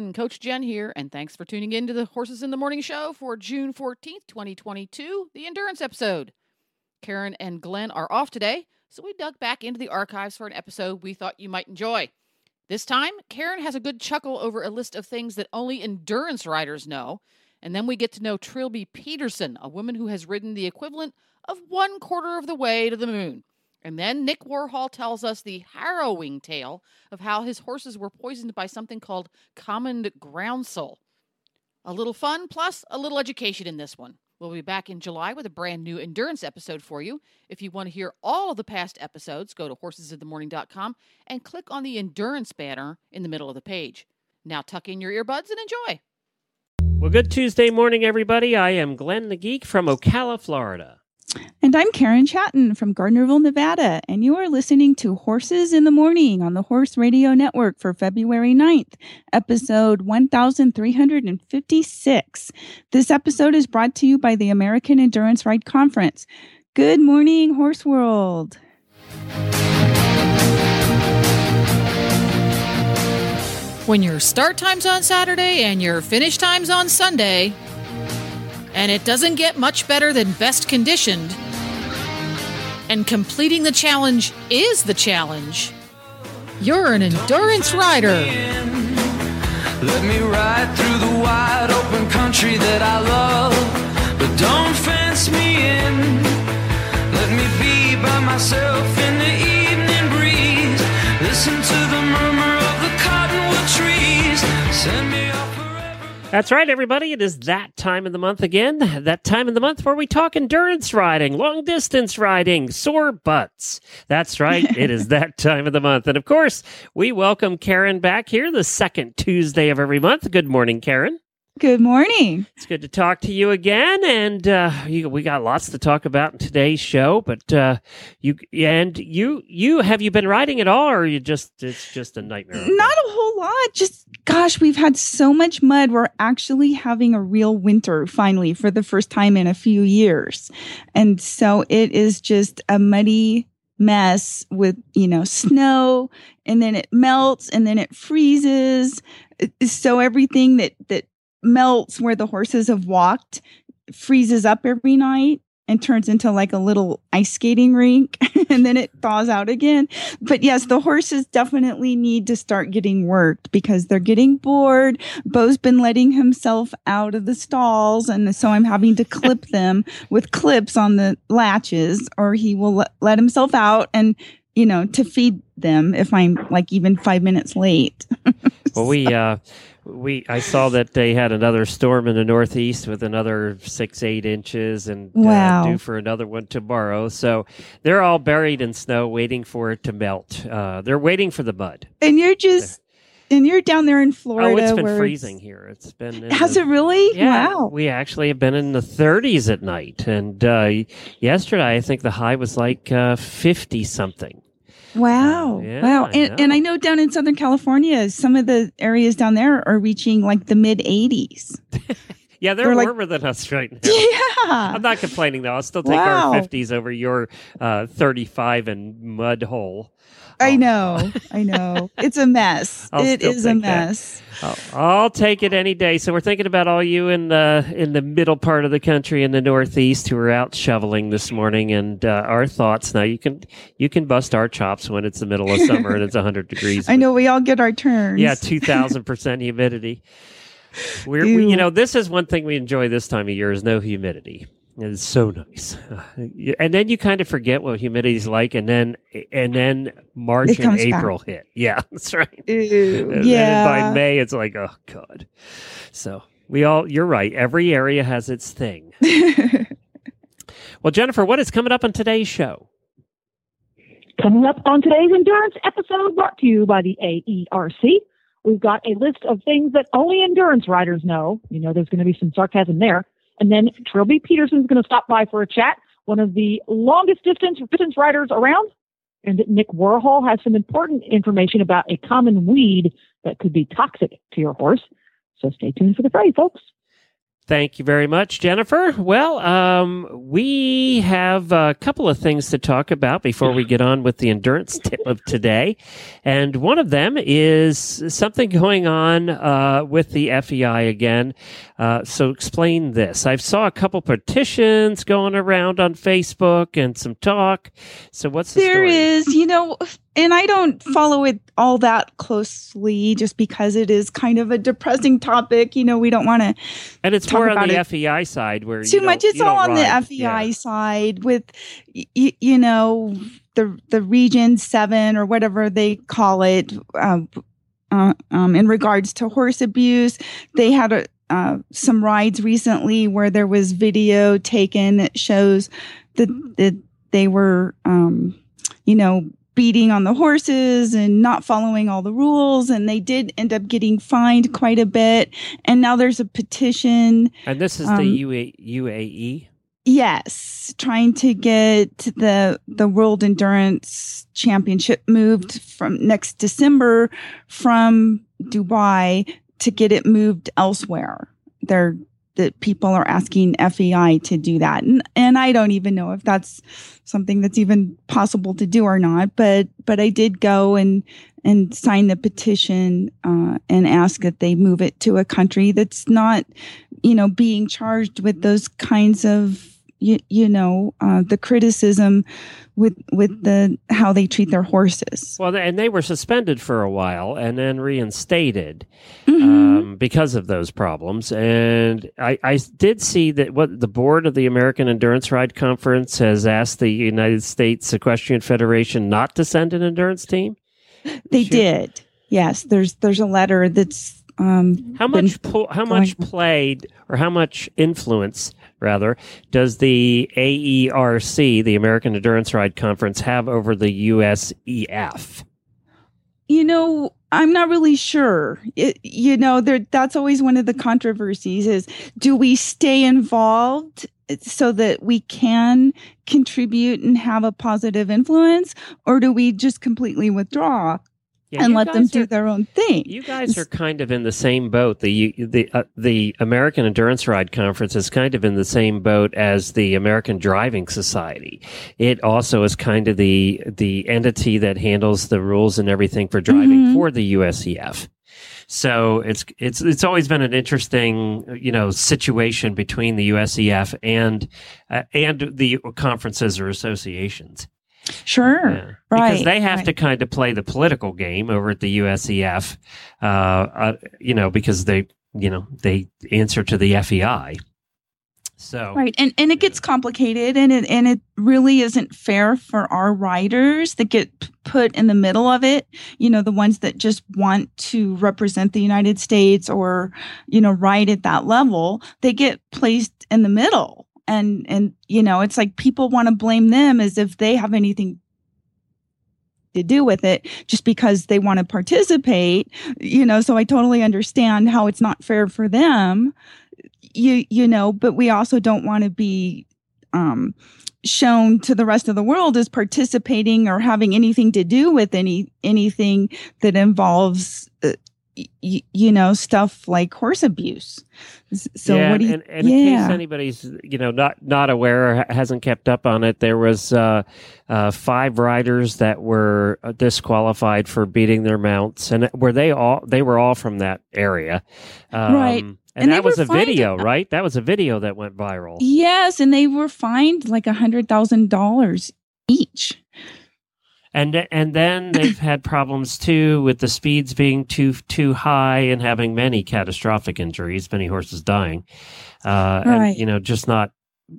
Coach Jen here, and thanks for tuning in to the Horses in the Morning show for June 14th, 2022, the endurance episode. Karen and Glenn are off today, so we dug back into the archives for an episode we thought you might enjoy. This time, Karen has a good chuckle over a list of things that only endurance riders know, and then we get to know Trilby Peterson, a woman who has ridden the equivalent of one quarter of the way to the moon. And then Nick Warhol tells us the harrowing tale of how his horses were poisoned by something called common groundsel. A little fun plus a little education in this one. We'll be back in July with a brand new endurance episode for you. If you want to hear all of the past episodes, go to horsesinthemorning.com and click on the endurance banner in the middle of the page. Now tuck in your earbuds and enjoy. Well, good Tuesday morning, everybody. I am Glenn the Geek from Ocala, Florida. And I'm Karen Chatton from Gardnerville, Nevada, and you are listening to Horses in the Morning on the Horse Radio Network for February 9th, episode 1356. This episode is brought to you by the American Endurance Ride Conference. Good morning, Horse World. When your start time's on Saturday and your finish time's on Sunday, and it doesn't get much better than best conditioned, and completing the challenge is the challenge, you're an endurance rider. Let me ride through the wide open country that I love. But don't fence me in. Let me be by myself in the evening That's right, everybody. It is that time of the month again. That time of the month where we talk endurance riding, long distance riding, sore butts. That's right. it is that time of the month. And of course, we welcome Karen back here the second Tuesday of every month. Good morning, Karen. Good morning. It's good to talk to you again, and uh, you, we got lots to talk about in today's show. But uh, you and you, you have you been riding at all, or you just it's just a nightmare? Not a whole lot. Just, gosh, we've had so much mud. We're actually having a real winter finally for the first time in a few years. And so it is just a muddy mess with, you know, snow and then it melts and then it freezes. So everything that, that melts where the horses have walked freezes up every night and turns into like a little ice skating rink and then it thaws out again. But yes, the horses definitely need to start getting worked because they're getting bored. Bo's been letting himself out of the stalls and so I'm having to clip them with clips on the latches or he will let, let himself out and you know to feed them if I'm like even 5 minutes late. Well, we uh, we I saw that they had another storm in the northeast with another six eight inches, and Wow. uh, due for another one tomorrow. So they're all buried in snow, waiting for it to melt. Uh, they're waiting for the mud. and you're just and you're down there in Florida oh, it's been freezing here. It's been Has the- it really? Yeah, Wow. we actually have been in the 30s at night, and uh, yesterday I think the high was like uh, 50 something. Wow. Yeah, wow. I And, and. I know down in Southern California, some of the areas down there are reaching like the mid 80s. Yeah, they're, They're like- warmer than us right now. Yeah. I'm not complaining though. I'll still take Wow. our 50s over your uh, 35 and mud hole. I Oh. know. I know. It's a mess. It is a mess. I'll, I'll take it any day. So we're thinking about all you in the in the middle part of the country in the Northeast who are out shoveling this morning, and uh, our thoughts. Now you can you can bust our chops when it's the middle of summer and it's 100 degrees. I know we all get our turns. Yeah, two thousand percent humidity. We're, we, you know, this is one thing we enjoy this time of year is no humidity. It's so nice, and then you kind of forget what humidity's like, and then and then March and comes back. April hit. Yeah, that's right. Ew. And then yeah. by May, it's like, oh god. So we all, you're right. Every area has its thing. Well, Jennifer, what is coming up on today's show? Coming up on today's endurance episode brought to you by the AERC, We've got a list of things that only endurance riders know. You know, there's going to be some sarcasm there. And then Trilby Peterson's going to stop by for a chat, one of the longest distance distance riders around. And Nick Warhol has some important information about a common weed that could be toxic to your horse. So stay tuned for the Friday, folks. Thank you very much, Jennifer. Well, um, we have a couple of things to talk about before we get on with the endurance tip of today. And one of them is something going on uh, with the FEI again. Uh, so explain this. I saw a couple petitions going around on Facebook and some talk. So what's the There story? is, you know, and I don't follow it all that closely just because it is kind of a depressing topic. You know, we don't want to and it's more on about the it FEI side where too much. It's all on the. FEI Yeah. side with, y- you know, the the Region Seven or whatever they call it. Um, uh, um, in regards to horse abuse, they had a, uh, some rides recently where there was video taken that shows that that they were, um, you know, beating on the horses and not following all the rules, and they did end up getting fined quite a bit. And now there's a petition And this is Um, the. UA, UAE. Yes, trying to get the the World Endurance Championship moved from next December from Dubai to get it moved elsewhere. They're that people are asking FEI to do that, and and I don't even know if that's something that's even possible to do or not. But but I did go and and sign the petition uh, and ask that they move it to a country that's not you know being charged with those kinds of you, you know uh, the criticism with with the how they treat their horses Well, and they were suspended for a while and then reinstated Mhm. um, because of those problems. And I, I did see that what the board of the American Endurance Ride Conference has asked the United States Equestrian Federation not to send an endurance team. they did yes there's there's a letter that's um How much po- how much played or how much influence rather does the AERC, the American Endurance Ride Conference, have over the USEF? you know i'm not really sure it, you know there that's always one of the controversies is do we stay involved so that we can contribute and have a positive influence or do we just completely withdraw Yeah, and let them do are- their own thing You guys are kind of in the same boat. The the uh, the American Endurance Ride Conference is kind of in the same boat as the American Driving Society. It also is kind of the the entity that handles the rules and everything for driving Mhm. for the USEF. So it's it's it's always been an interesting you know situation between the USEF and uh, and the conferences or associations. Sure Yeah. right Because they have right. to kind of play the political game over at the USEF, uh, uh, you know, because they, you know, they answer to the FEI. So, Right. And and it gets complicated and it and it really isn't fair for our riders that get put in the middle of it. You know, the ones that just want to represent the United States or, you know, ride at that level, they get placed in the middle. And and you know, it's like people want to blame them as if they have anything to do with it just because they want to participate you know so i totally understand how it's not fair for them. You you know but we also don't want to be um shown to the rest of the world as participating or having anything to do with any anything that involves uh, y- you know stuff like horse abuse so yeah, what do you and, and in case anybody's, you know, not not aware or hasn't kept up on it, there was uh, uh, five riders that were uh, disqualified for beating their mounts, and were they all? They were all from that area, um, Right. And, And that was a video, right? That was a video that went viral. yes and they were fined like a hundred thousand dollars each And and then they've had problems too with the speeds being too too high and having many catastrophic injuries, many horses dying. Uh, Right. And you know, just not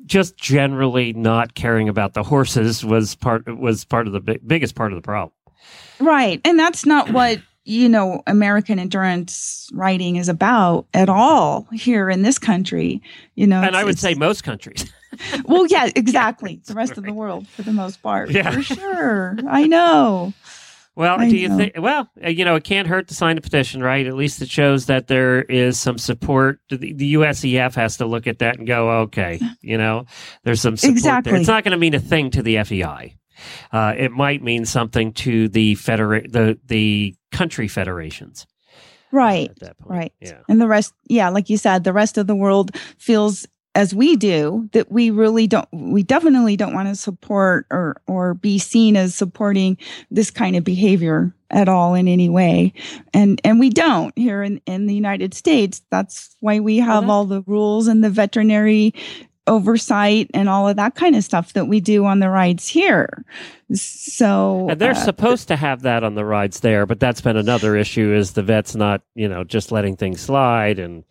just generally not caring about the horses was part was part of the big, biggest part of the problem. Right. And that's not what, you know, American endurance riding is about at all here in this country. You know, and I would say most countries. well, yeah, exactly. The rest of the world for the most part. Yeah. For sure. I know. Well, I do you know. think? Well, uh, you know, it can't hurt to sign a petition, right? At least it shows that there is some support. The, the USEF has to look at that and go, okay, you know, there's some support there. Exactly. It's not going to mean a thing to the FEI. Uh, it might mean something to the federa- the the country federations Right. at that point. Right. Yeah. And the rest, yeah, like you said, the rest of the world feels as we do that we really don't we definitely don't want to support or or be seen as supporting this kind of behavior at all in any way. And and we don't here in in the United States. That's why we have all the rules and the veterinary oversight and all of that kind of stuff that we do on the rides here. So And they're uh, supposed to have that on the rides there, but that's been another issue is the vets not, you know, just letting things slide and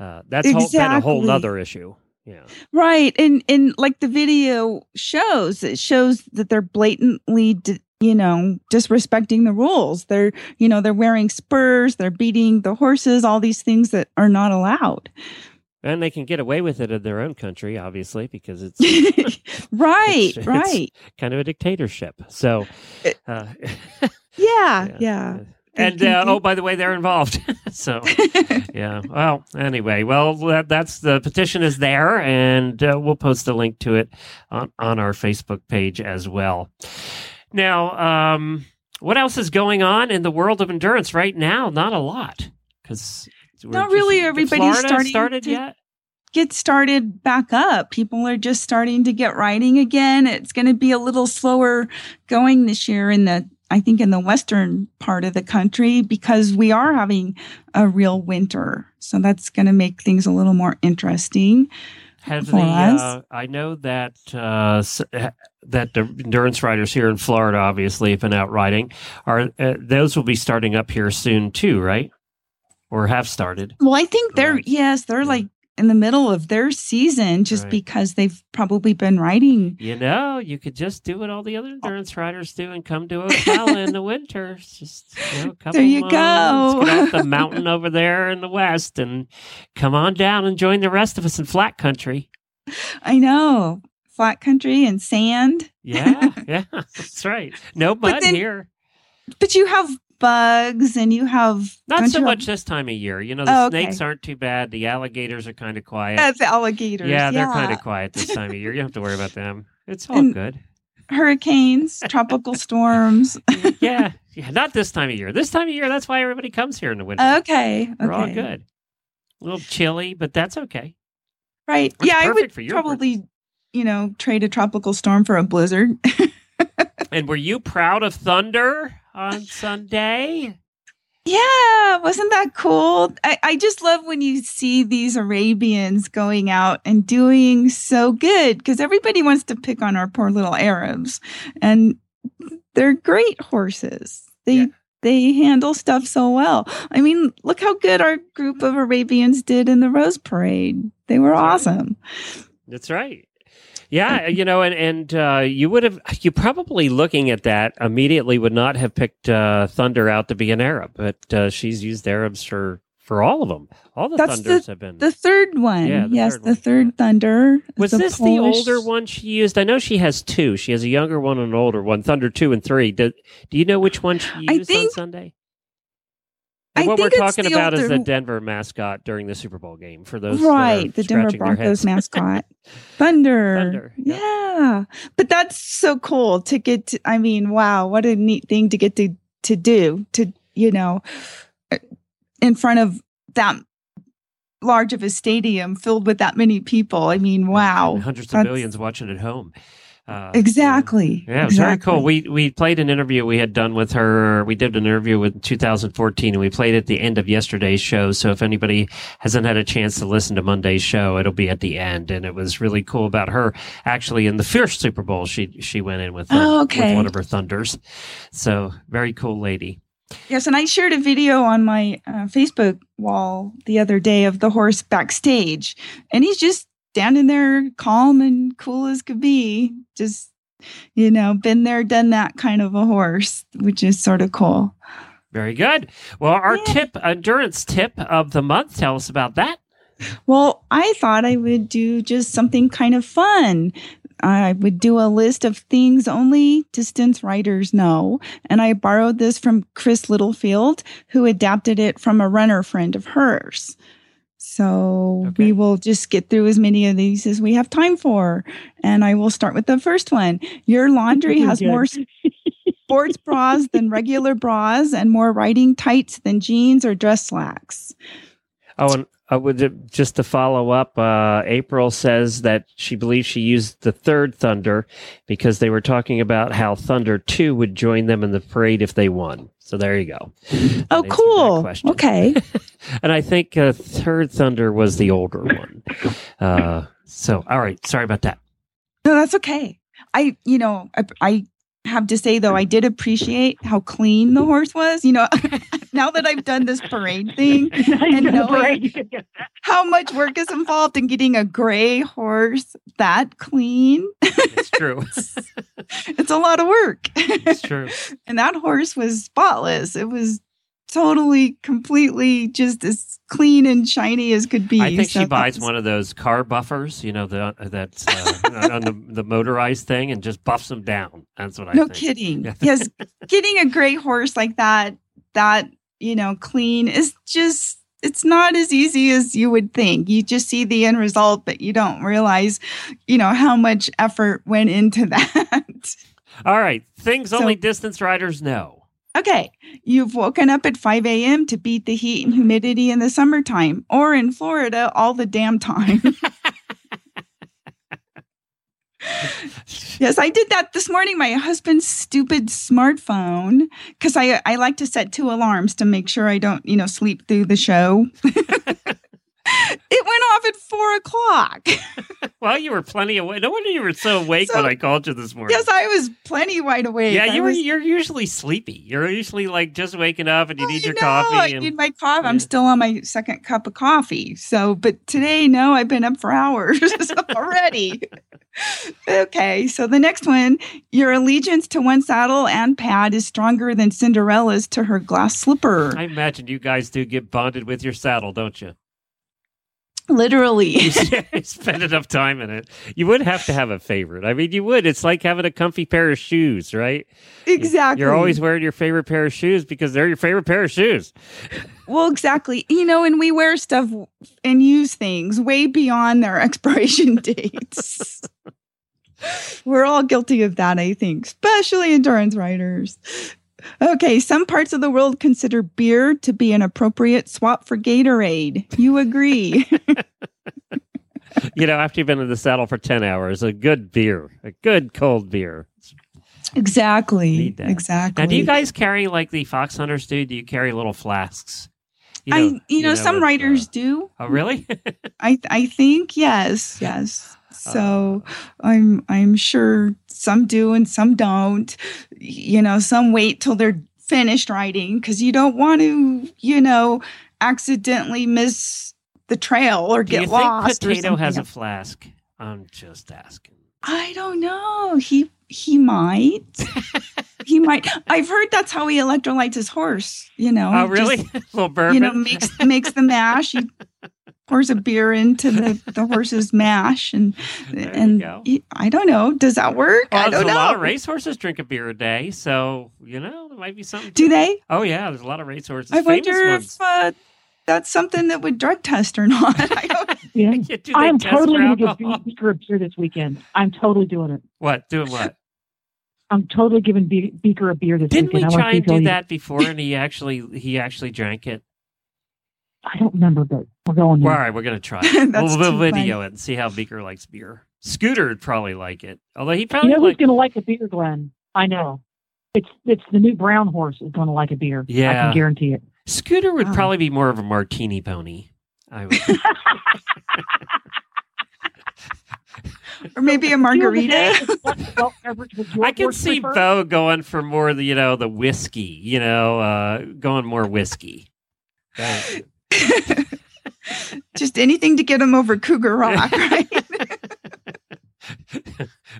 uh, that's whole, been a whole other issue. Yeah. Right. And and like the video shows, it shows that they're blatantly you know, disrespecting the rules. They're, you know, they're wearing spurs, they're beating the horses, all these things that are not allowed. And they can get away with it in their own country, obviously, because it's right, It's- it's- right. kind of a dictatorship. So, uh, Yeah, yeah. And uh, oh, by the way, they're involved. so, yeah. Well, anyway, well, that, that's the petition is there, and uh, we'll post a link to it on on our Facebook page as well. Now, um, what else is going on in the world of endurance right now? Not a lot, because Not really. Everybody's starting started to- yet. get started back up. People are just starting to get riding again. It's going to be a little slower going this year in the, I think, in the western part of the country because we are having a real winter. So that's going to make things a little more interesting. Have for the us. uh, I know that uh, uh, that the endurance riders here in Florida obviously have been out riding. Are uh, those will be starting up here soon too, right? Or have started? Well, I think they're, yes, they're Yeah. like in the middle of their season just Right. because they've probably been riding. You know, you could just do what all the other oh. endurance riders do and come to Ocala in the winter. It's Just you know, There you months, Get off the mountain over there in the west and come on down and join the rest of us in flat country. I know. Flat country and sand. Yeah, yeah, that's right. No mud then- here. But you have bugs and you have Not so you have- much this time of year. You know, the Oh, okay. snakes aren't too bad. The alligators are kind of quiet. That's alligators. yeah, they're kind of quiet this time of year. You don't have to worry about them. It's all And- good. hurricanes, tropical storms. Yeah, yeah. Not this time of year. This time of year, that's why everybody comes here in the winter. Okay, okay, We're all good. A little chilly, but that's okay. right? It's yeah, I would perfect for your probably, you know, trade a tropical storm for a blizzard. And were you proud of Thunder on Sunday? yeah, wasn't that cool? I, I just love when you see these Arabians going out and doing so good because everybody wants to pick on our poor little Arabs, and they're great horses. They Yeah. they handle stuff so well. I mean, look how good our group of Arabians did in the Rose Parade. They were That's right. awesome. That's right. Yeah, you know, and and uh, you would have you probably looking at that immediately would not have picked uh, Thunder out to be an Arab, but uh, she's used Arabs for for all of them. All the That's Thunders have been. The third one, Yeah, the yes, third the one, third. Thunder. Was the this the older one she used? I know she has two. She has a younger one and an older one. Thunder two and three. Do, do you know which one she I used on think- Sunday? I what we're talking about is the Denver mascot during the Super Bowl game. For those that are right, the Denver Broncos mascot, Thunder. Thunder, yeah. Yeah, but that's so cool to get. To, I mean, wow, what a neat thing to get to to do. To you know, uh, in front of that large of a stadium filled with that many people. I mean, wow, And hundreds of That's- millions watching at home. Uh, exactly. Yeah, it was very cool. We we played an interview we had done with her. We did an interview with 2014, and we played at the end of yesterday's show. So if anybody hasn't had a chance to listen to Monday's show, it'll be at the end. And it was really cool about her. Actually, in the first Super Bowl, she she went in with, uh, Oh, with okay. one of her thunders. So very cool lady. Yes, and I shared a video on my uh, Facebook wall the other day of the horse backstage, and he's just standing there, calm and cool as could be. Just, you know, been there, done that kind of a horse, which is sort of cool. Very good. Well, our Yeah. tip endurance tip of the month. Tell us about that. Well, I thought I would do just something kind of fun. I would do a list of things only distance riders know. And I borrowed this from Chris Littlefield, who adapted it from a runner friend of hers. So Okay. we will just get through as many of these as we have time for. And I will start with the first one. Your laundry has more sports bras than regular bras and more riding tights than jeans or dress slacks. Oh, and I would just to follow up. Uh, April says that she believes she used the third Thunder because they were talking about how Thunder Two would join them in the parade if they won. So there you go. Oh, cool. Okay. And I think uh, third Thunder was the older one. Uh, so all right, sorry about that. No, that's okay. I, you know, I, I have to say though, I did appreciate how clean the horse was. You know, now that I've done this parade thing, and knowing- how much work is involved in getting a gray horse that clean. It's true. It's a lot of work. it's true. and that horse was spotless. It was totally, completely just as clean and shiny as could be. I think So she buys was- one of those car buffers, you know, the that's uh, on the, the motorized thing, and just buffs them down. That's what I No think. kidding. Yes, getting a gray horse like that, that you know, clean is just. It's not as easy as you would think. You just see the end result, but you don't realize, you know, how much effort went into that. All right, things So- only distance riders know. Okay, you've woken up at 5 a.m. to beat the heat and humidity in the summertime, or in Florida all the damn time. yes, I did that this morning. My husband's stupid smartphone, because I I like to set two alarms to make sure I don't you know sleep through the show. it went off at four o'clock. Well, you were plenty awake. No wonder you were so awake So- when I called you this morning. yes, I was plenty wide awake. yeah, I you were. was- You're usually sleepy. You're usually like just waking up and you Well, need you your know, coffee. I need my coffee. I'm still on my second cup of coffee. So, but today, no, I've been up for hours already. okay, so the next one your allegiance to one saddle and pad is stronger than Cinderella's to her glass slipper. I imagine you guys do get bonded with your saddle, don't you? Literally. Spend enough time in it. You would have to have a favorite. I mean, you would. It's like having a comfy pair of shoes, right? exactly. You're always wearing your favorite pair of shoes because they're your favorite pair of shoes. Well, exactly. You know, and we wear stuff and use things way beyond their expiration dates. We're all guilty of that, I think, especially endurance riders. Okay, some parts of the world consider beer to be an appropriate swap for Gatorade. You agree? You know, after you've been in the saddle for 10 hours, a good beer, a good cold beer. exactly. Exactly. Now, do you guys carry like the fox hunters do? Do you carry little flasks? You I, you know, some with, riders uh, do. oh, really? I I think yes, yes. So oh. I'm I'm sure some do and some don't. You know, some wait till they're finished writing because you don't want to, you know, accidentally miss the trail or get think lost. Potato has a flask? I'm just asking. I don't know. He he might. he might. I've heard that's how he electrolytes his horse. You know. Oh, really? just, little bourbon? you know, makes makes the mash. He pours a beer into the, the horse's mash, and There and he- I don't know. Does that work? Well, I don't know. a know. lot of racehorses drink a beer a day, so you know there might be something. Do to it. they? Oh yeah, there's a lot of racehorses. I famous wonder ones. if uh, that's something that would drug test or not. I don't, Yeah. Do I am totally for going to give alcohol? Beaker a beer this weekend. I'm totally doing it. What? Doing what? I'm totally giving Be- Beaker a beer this weekend. Didn't we weekend. I want try to and see if do he'll- that before, and he actually he actually drank it? I don't remember, but we're going Well, there. all right, we're gonna try. It. we'll, we'll too video it and see how Beaker likes beer. Scooter would probably like it, although he probably. You probably know who's going to like a beer, Glenn? I know. It's it's the new brown horse is going to like a beer. Yeah, I can guarantee it. Scooter would Oh. probably be more of a martini pony. I would. or maybe a margarita. I can see Bo going for more the you know the whiskey, you know, uh, going more whiskey. That- Just anything to get him over Cougar Rock, right?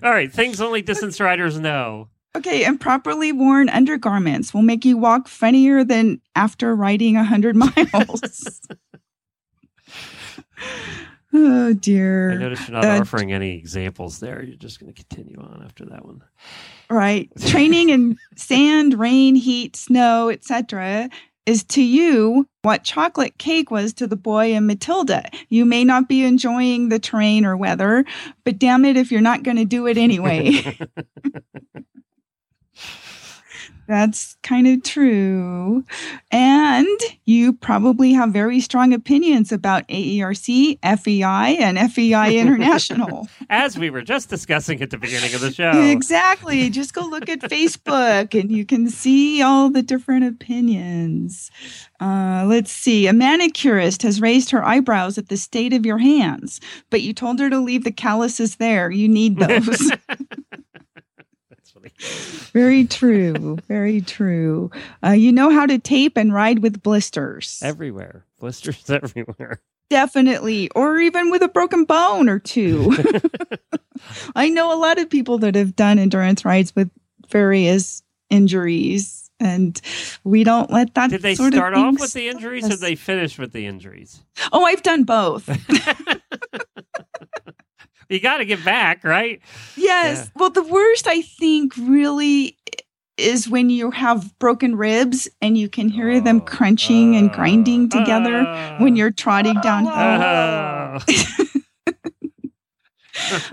All right, things only distance riders know. Okay, improperly worn undergarments will make you walk funnier than after riding a hundred miles. Oh dear. I notice you're not Uh, offering any examples there. You're just going to continue on after that one. Right. Training in sand, rain, heat, snow, etc. is to you what chocolate cake was to the boy in Matilda. You may not be enjoying the terrain or weather, but damn it if you're not going to do it anyway. That's kind of true. And you probably have very strong opinions about AERC, FEI, and FEI International. As we were just discussing at the beginning of the show. Exactly. Just go look at Facebook and you can see all the different opinions. Uh, let's see. A manicurist has raised her eyebrows at the state of your hands, but you told her to leave the calluses there. You need those. Very true. Very true. Uh, you know how to tape and ride with blisters. Everywhere. Blisters everywhere. Definitely. Or even with a broken bone or two. I know a lot of people that have done endurance rides with various injuries, and we don't let that. Did they start of off with the injuries or stop they finish with the injuries? Oh, I've done both. You got to get back, right? yes. Yeah. Well, the worst I think really is when you have broken ribs and you can hear them Oh, crunching and grinding uh, together when you're trotting downhill. Oh.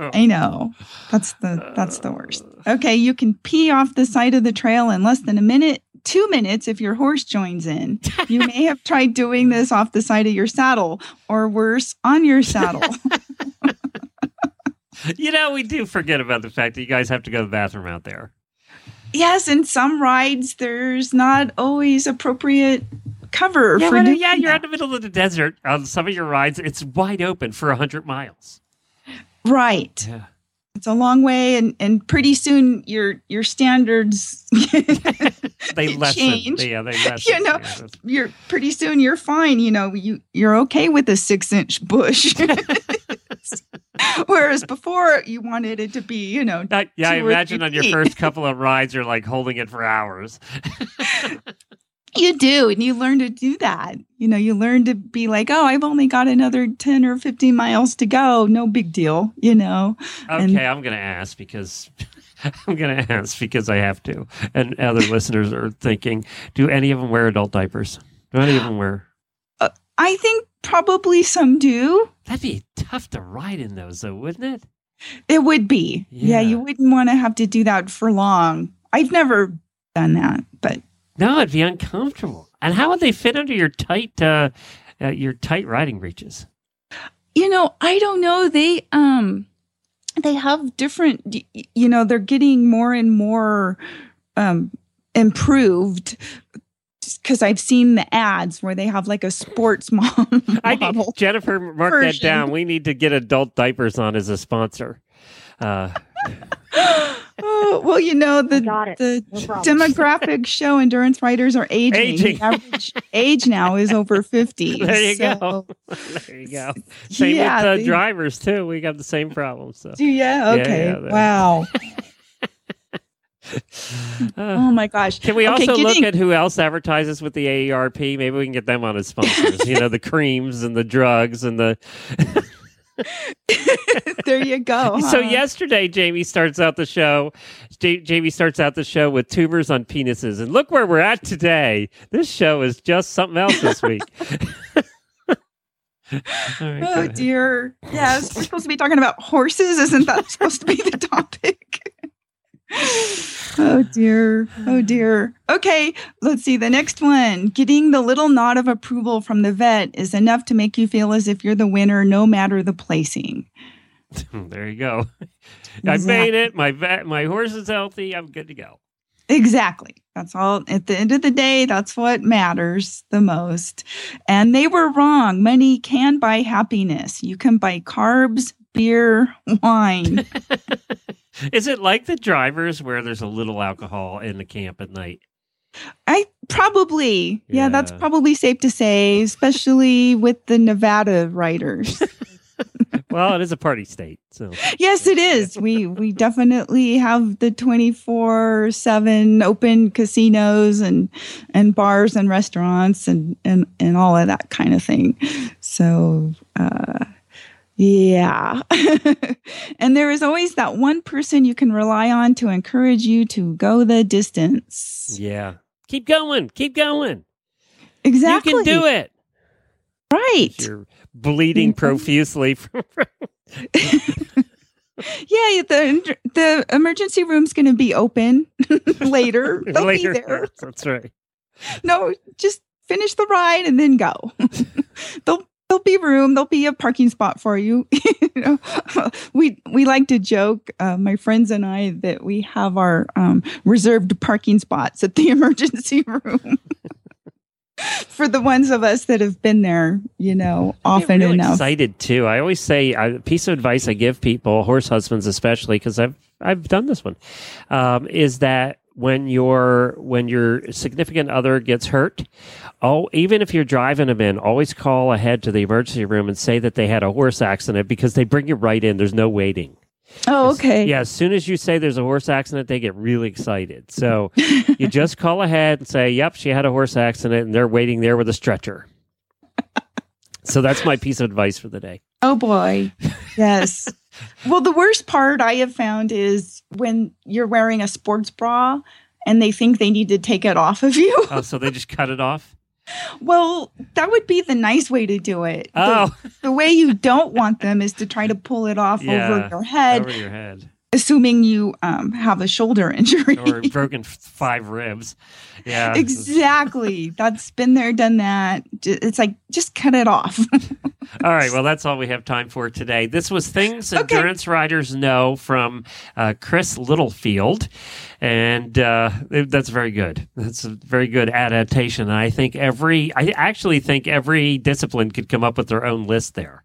I know. That's the that's the worst. Okay, you can pee off the side of the trail in less than a minute, 2 minutes if your horse joins in. You may have tried doing this off the side of your saddle or worse, on your saddle. you know, we do forget about the fact that you guys have to go to the bathroom out there. yes, in some rides there's not always appropriate cover Yeah, for uh, yeah, you're in that. the middle of the desert on some of your rides. It's wide open for 100 miles. right. Yeah. It's a long way and and pretty soon your your standards They lessen. changed. Yeah, they lessen. You know, Yeah, you're pretty soon you're fine you know you you're okay with a six inch bush whereas before you wanted it to be you know Uh, yeah, I imagine on your first couple of rides, you're like holding it for hours. you do and you learn to do that you know you learn to be like oh i've only got another 10 or 15 miles to go no big deal you know Okay, And- I'm going to ask because I'm going to ask because I have to. And other listeners are thinking, do any of them wear adult diapers? Do any of them wear? i think probably some do That'd be tough to ride in those, though, wouldn't it? it would be yeah, Yeah. you wouldn't want to have to do that for long i've never done that but No, it'd be uncomfortable. And how would they fit under your tight, uh, uh, your tight riding breeches? you know i don't know they um they have different you know they're getting more and more um improved because i've seen the ads where they have like a sports mom I need Jennifer mark that down. We need to get adult diapers on as a sponsor. Uh, oh, well you know the the No demographic show endurance riders are aging, Aging. The average age now is over 50 There you so- go. there you go. Same yeah, with uh, they- drivers too. We got the same problem. So, yeah okay yeah, that- wow oh my gosh Can we Okay, also look at who else advertises with the AARP? Maybe we can get them on as sponsors. you know, the creams and the drugs and the. there you go So yesterday, Jamie starts out the show. J- Jamie starts out the show with tumors on penises, and look where we're at today. This show is just something else this week. Right, Oh dear. Yes, we're supposed to be talking about horses. Isn't that supposed to be the topic? Oh dear. Oh dear. Okay, let's see. The next one. Getting the little nod of approval from the vet is enough to make you feel as if you're the winner, no matter the placing. there you go. I made it. My vet, my horse is healthy. I'm good to go. Exactly. That's all. At the end of the day, that's what matters the most. And they were wrong. Money can buy happiness. You can buy carbs, beer, wine. Is it like the drivers where there's a little alcohol in the camp at night? I probably, yeah. that's probably safe to say, especially with the Nevada riders. Well, it is a party state, so yes, it is. We we definitely have the twenty four seven open casinos and and bars and restaurants and and and all of that kind of thing. So uh, Yeah. and there is always that one person you can rely on to encourage you to go the distance. Yeah. Keep going. Keep going. Exactly. You can do it. Right. You're bleeding Mhm. profusely. From, Yeah, the the emergency room's going to be open later. They'll later. be there. That's right. No, just finish the ride and then go. there'll there'll be room. There'll be a parking spot for you. you know, we we like to joke, uh, my friends and I, that we have our um, reserved parking spots at the emergency room. For the ones of us that have been there, you know, often really enough. Excited too. I always say a piece of advice I give people, horse husbands especially, because I've I've done this one, um, is that when your when your significant other gets hurt, oh, even if you're driving them in, always call ahead to the emergency room and say that they had a horse accident because they bring you right in. There's no waiting. Oh, okay. Yeah, as soon as you say there's a horse accident, they get really excited. So you just call ahead and say, "Yep, she had a horse accident," and they're waiting there with a stretcher. so that's my piece of advice for the day. Oh boy. Yes. well, the worst part I have found is when you're wearing a sports bra and they think they need to take it off of you. Oh, so they just cut it off? well, that would be the nice way to do it. The- Oh, The, way you don't want them is to try to pull it off Yeah, over your head, over your head, assuming you um, have a shoulder injury. or broken five ribs. Yeah, exactly. That's been there, done that. It's like, just cut it off. All right. Well, that's all we have time for today. This was Things Okay. Endurance Riders Know from uh, Chris Littlefield. And uh, that's very good. That's a very good adaptation. And I think every, I actually think every discipline could come up with their own list there.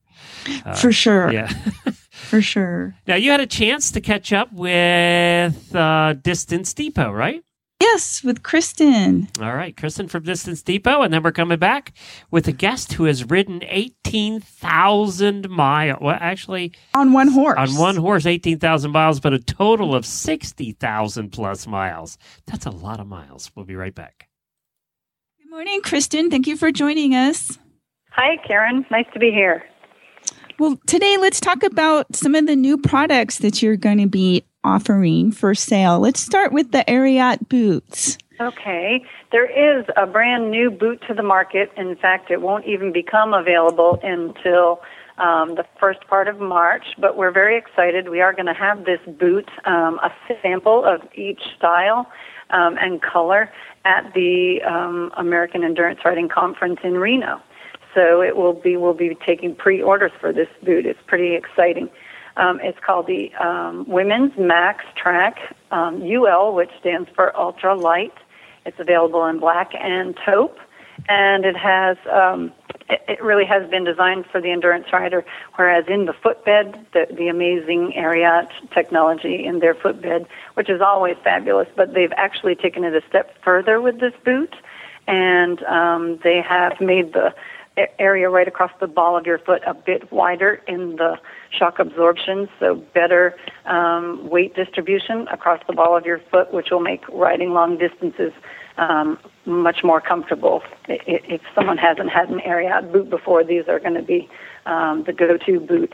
Uh, for sure. Yeah. For sure. now, you had a chance to catch up with uh, Distance Depot, right? Yes, with Kristen. All right, Kristen from Distance Depot, and then we're coming back with a guest who has ridden eighteen thousand miles. Well, actually, On one horse. on one horse, eighteen thousand miles, but a total of sixty thousand plus miles. That's a lot of miles. We'll be right back. Good morning, Kristen. Thank you for joining us. Hi, Karen. Nice to be here. Well, today let's talk about some of the new products that you're going to be offering for sale. Let's start with the Ariat boots. Okay. There is a brand new boot to the market. In fact, it won't even become available until um, the first part of March, but we're very excited. We are going to have this boot, um, a sample of each style um, and color at the um, American Endurance Riding Conference in Reno. So it will be we'll be taking pre-orders for this boot. It's pretty exciting. Um, it's called the um, Women's Max Track um, UL, which stands for Ultra Light. It's available in black and taupe, and it has um, it, really has been designed for the endurance rider. Whereas in the footbed, the, the amazing Ariat technology in their footbed, which is always fabulous, but they've actually taken it a step further with this boot, and um, they have made the area right across the ball of your foot a bit wider in the shock absorption, so better um, weight distribution across the ball of your foot, which will make riding long distances um, much more comfortable. If someone hasn't had an Ariat boot before, these are going to be um, the go-to boot.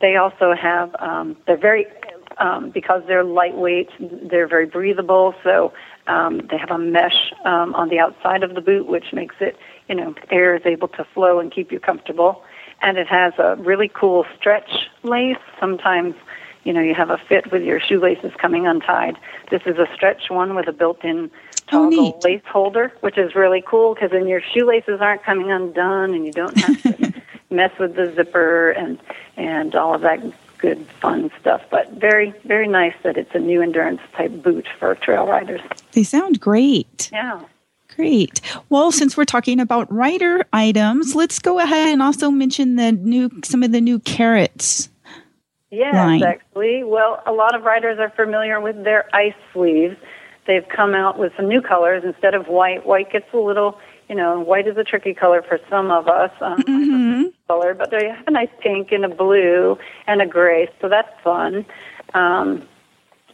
They also have um, they're very um, because they're lightweight, they're very breathable. So um, they have a mesh um, on the outside of the boot, which makes it you know air is able to flow and keep you comfortable. And it has a really cool stretch lace. Sometimes you know you have a fit with your shoelaces coming untied. This is a stretch one with a built-in Oh, toggle neat. lace holder, which is really cool because then your shoelaces aren't coming undone, and you don't have to mess with the zipper and and all of that good fun stuff. But very very nice that it's a new endurance type boot for trail riders. They sound great. Yeah. Great. Well, since we're talking about writer items, let's go ahead and also mention the new some of the new Kerrits. Yes, line. actually. Well, a lot of writers are familiar with their ice sleeves. They've come out with some new colors instead of white. White gets a little, you know, white is a tricky color for some of us. Um, hmm color, but they have a nice pink and a blue and a gray, so that's fun. Um,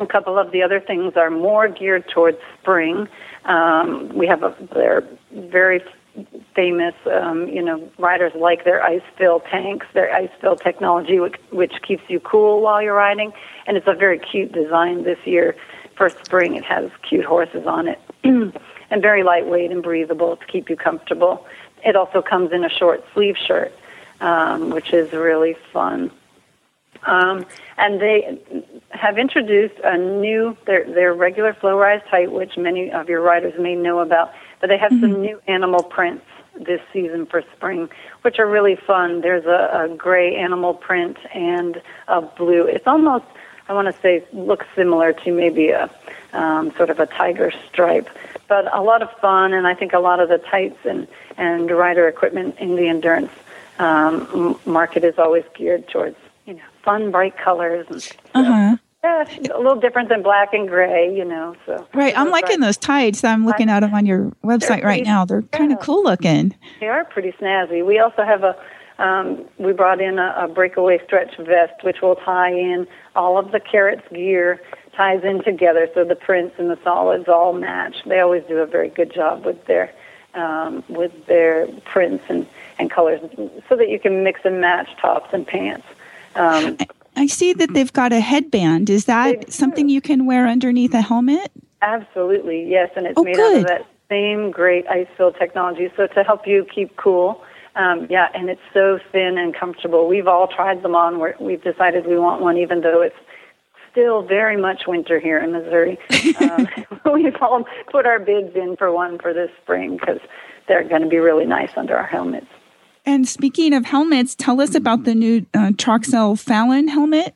a couple of the other things are more geared towards spring. Um, we have a they're very famous. Um, you know, riders like their Ice Fil tanks, their Ice Fil technology, which, which keeps you cool while you're riding. And it's a very cute design this year for spring. It has cute horses on it, and very lightweight and breathable to keep you comfortable. It also comes in a short sleeve shirt, um, which is really fun. Um, and they have introduced a new their their regular flow rise tight, which many of your riders may know about, but they have mm-hmm. some new animal prints this season for spring, which are really fun. There's a, a gray animal print and a blue. It's almost I want to say looks similar to maybe a um, sort of a tiger stripe, but a lot of fun. And I think a lot of the tights and and rider equipment in the endurance um, market is always geared towards fun, bright colors. And uh-huh. Yeah, a little different than black and gray, you know. So right, I'm liking those tights. That I'm looking at them on your website right now. They're kind of cool looking. They are pretty snazzy. We also have a um, we brought in a, a breakaway stretch vest, which will tie in all of the Kerrits gear ties in together, so the prints and the solids all match. They always do a very good job with their um, with their prints and and colors, so that you can mix and match tops and pants. Um, I see that they've got a headband. Is that something you can wear underneath a helmet? Absolutely, yes, and it's oh, made good. out of that same great Ice Fil technology. So to help you keep cool, um, yeah, and it's so thin and comfortable. We've all tried them on. We're, we've decided we want one, even though it's still very much winter here in Missouri. Um, we've all put our bids in for one for this spring because they're going to be really nice under our helmets. And speaking of helmets, tell us about the new uh, Troxel Fallon helmet.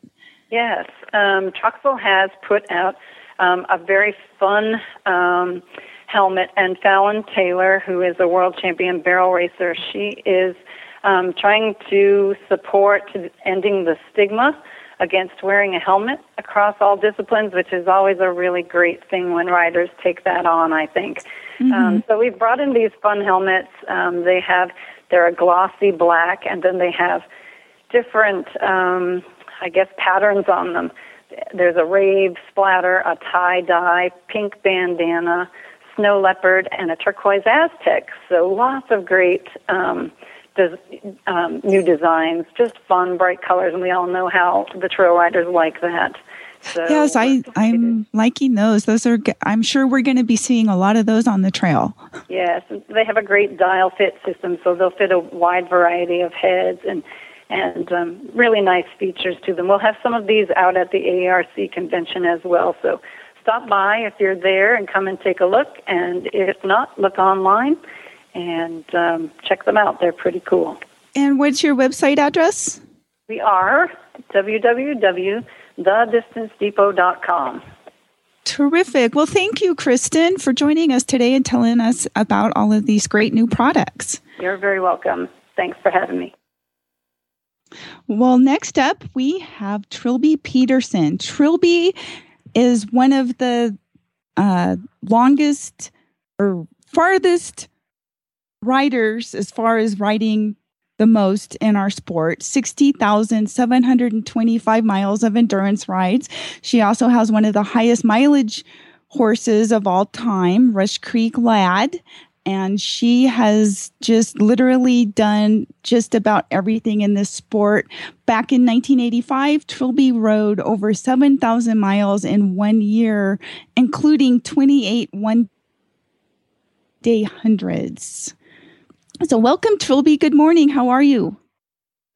Yes, um, Troxel has put out um, a very fun um, helmet, and Fallon Taylor, who is a world champion barrel racer, she is um, trying to support ending the stigma against wearing a helmet across all disciplines, which is always a really great thing when riders take that on, I think. Mm-hmm. Um, so we've brought in these fun helmets. Um, they have they're a glossy black, and then they have different, um, I guess, patterns on them. There's a rave splatter, a tie dye, pink bandana, snow leopard, and a turquoise Aztec. So lots of great um, um, new designs, just fun, bright colors, and we all know how the trail riders like that. So yes, I I'm liking those. Those are I'm sure we're going to be seeing a lot of those on the trail. Yes, they have a great dial fit system, so they'll fit a wide variety of heads and and um, really nice features to them. We'll have some of these out at the AERC convention as well. So stop by if you're there and come and take a look. And if not, look online and um, check them out. They're pretty cool. And what's your website address? We are www thedistancedepot.com. Terrific. Well, thank you, Kristen, for joining us today and telling us about all of these great new products. You're very welcome. Thanks for having me. Well, next up, we have Trilby Peterson. Trilby is one of the uh, longest or farthest riders as far as riding the most in our sport 60,725 miles of endurance rides. She also has one of the highest mileage horses of all time, Rush Creek Lad. And she has just literally done just about everything in this sport. Back in 1985, Trilby rode over 7,000 miles in one year, including 28 one day hundreds. So, welcome, Trilby. Good morning. How are you?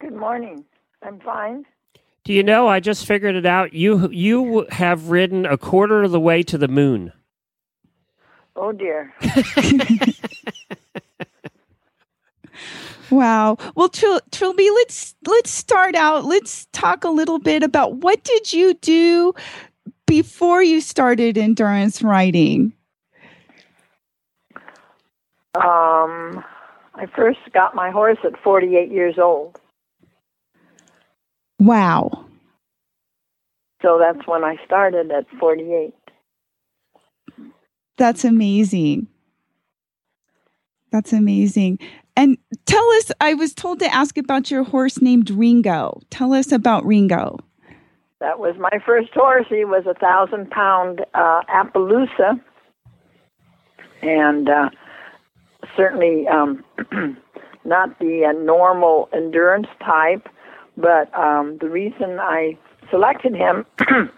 Good morning. I'm fine. Do you know? I just figured it out. You you have ridden a quarter of the way to the moon. Oh dear. wow. Well, Tril- Trilby, let's let's start out. Let's talk a little bit about what did you do before you started endurance riding. Um, I first got my horse at 48 years old. Wow. So that's when I started at 48. That's amazing. That's amazing. And tell us, I was told to ask about your horse named Ringo. Tell us about Ringo. That was my first horse. He was a thousand pound uh, Appaloosa. And uh, certainly um, not the uh, normal endurance type, but um, the reason I selected him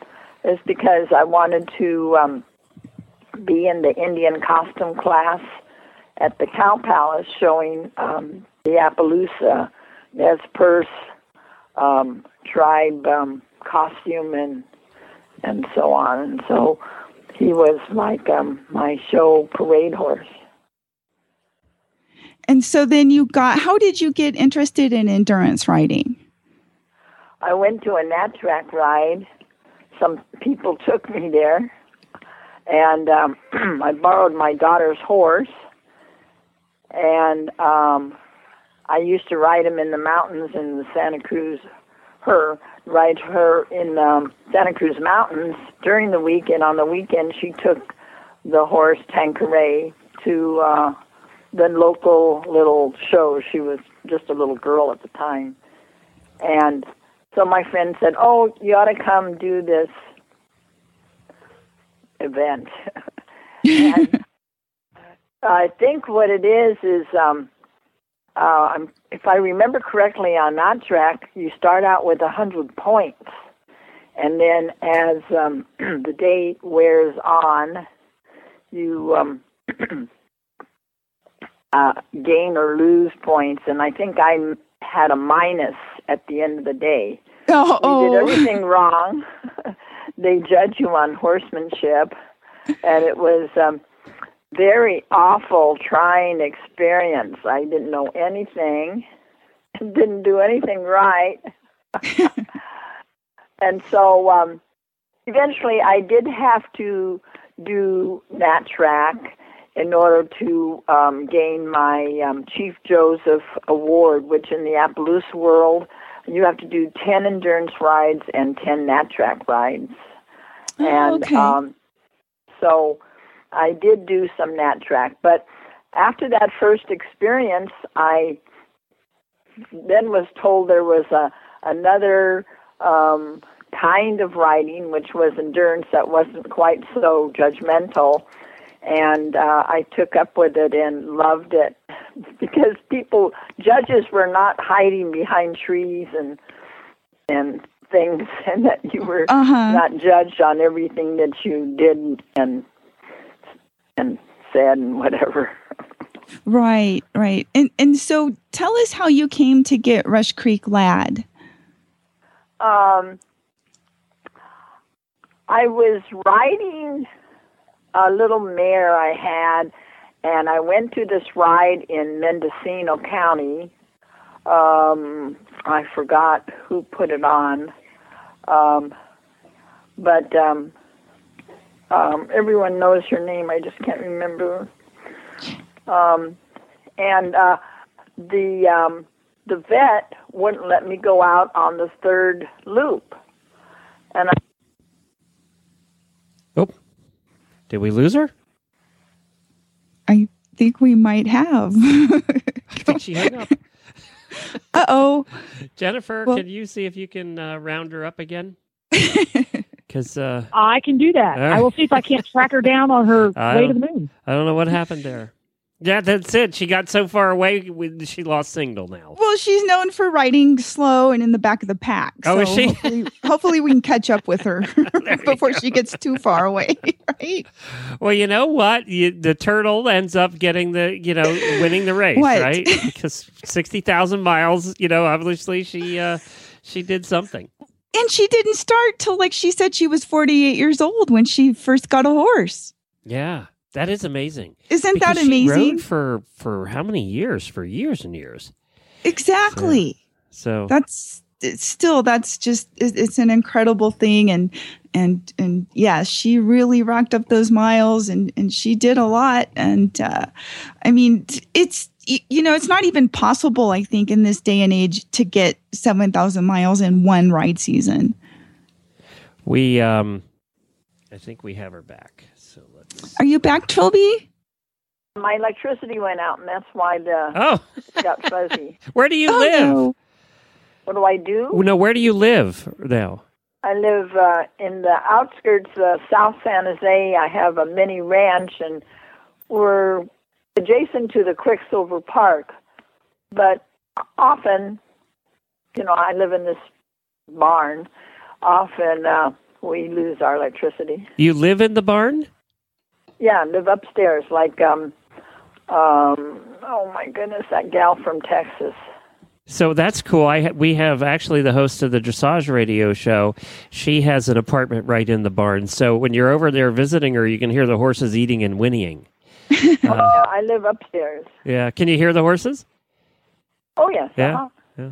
is because I wanted to um, be in the Indian costume class at the Cow Palace showing um, the Appaloosa Nez Perce um, tribe um, costume and and so on. And so he was like um, my show parade horse. And so then you got, how did you get interested in endurance riding? I went to a nat track ride. Some people took me there, and um, I borrowed my daughter's horse, and um, I used to ride him in the mountains in the Santa Cruz. Her ride her in um, Santa Cruz Mountains during the week, and on the weekend she took the horse Tanqueray to uh, the local little shows. She was just a little girl at the time, and so my friend said, "Oh, you ought to come do this event." and I think what it is is, um, uh, if I remember correctly, on that track, you start out with a hundred points, and then as um, the day wears on, you um, uh, gain or lose points. And I think I had a minus at the end of the day. Oh, You did everything wrong. they judge you on horsemanship, and it was um, very awful trying experience. I didn't know anything, didn't do anything right, and so um, eventually I did have to do that track in order to um, gain my um, Chief Joseph Award, which in the Appaloosa world you have to do 10 endurance rides and 10 nat track rides. Oh, and okay. um, so I did do some nat track. But after that first experience, I then was told there was a another um, kind of riding, which was endurance that wasn't quite so judgmental. And uh, I took up with it and loved it because people, judges were not hiding behind trees and and things, and that you were Uh-huh. not judged on everything that you did and and said and whatever. Right, right. And and so tell us how you came to get Rush Creek Lad. Um, I was riding a little mare I had, and I went to this ride in Mendocino County. Um, I forgot who put it on, um, but um, um, everyone knows her name. I just can't remember. Um, and uh, the um, the vet wouldn't let me go out on the third loop, and I Oh, did we lose her? I think we might have. I think she hung up. uh oh. Jennifer, Well- can you see if you can uh, round her up again? Because uh, I can do that. All right. I will see if I can't track her down on her I way to the moon. I don't know what happened there. Yeah, that's it. She got so far away, she lost signal now. Well, she's known for riding slow and in the back of the pack. Oh, is so she? Hopefully, hopefully we can catch up with her before she gets too far away, right? Well, you know what? You, the turtle ends up getting the, you know, winning the race, What? right? Because sixty thousand miles. You know, obviously she uh, she did something. And she didn't start till like she said she was 48 years old when she first got a horse. Yeah, that is amazing. Isn't Because that amazing? for for how many years? For years and years. exactly. So That's it's still that's just it- it's an incredible thing and and and yeah she really racked up those miles and and she did a lot and uh i mean it's you know it's not even possible i think in this day and age to get 7000 miles in one ride season we, um, I think we have her back. So let's. are you back Trilby? my electricity went out, and that's why the Oh, it got fuzzy. where do you Oh, live? no. What do I do? No, where do you live now? I live uh, in the outskirts of South San Jose. I have a mini ranch, and we're adjacent to the Quicksilver Park, but often, you know, I live in this barn. Often uh, we lose our electricity. You live in the barn? Yeah, live upstairs, like um, um, oh my goodness, that gal from Texas. So that's cool. I ha- we have actually the host of the dressage radio show. She has an apartment right in the barn. So when you're over there visiting her, you can hear the horses eating and whinnying. oh, yeah, I live upstairs. Yeah, can you hear the horses? Oh yes. Yeah. uh-huh. Yeah,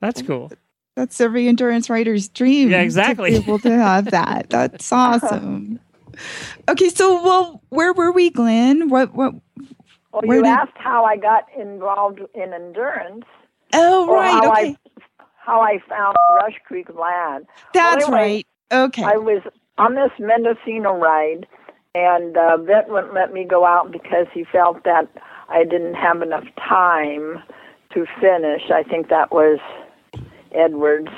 that's cool. That's every endurance rider's dream. Yeah, exactly. To be able to have that. That's awesome. Okay, so well, where were we, Glenn? What what? Well, you did- asked how I got involved in endurance. Oh, right. How Okay, I, how I found Rush Creek Lad. that's anyway, right. Okay. I was on this Mendocino ride, and uh, Vint wouldn't let me go out because he felt that I didn't have enough time to finish. I think that was Edwards,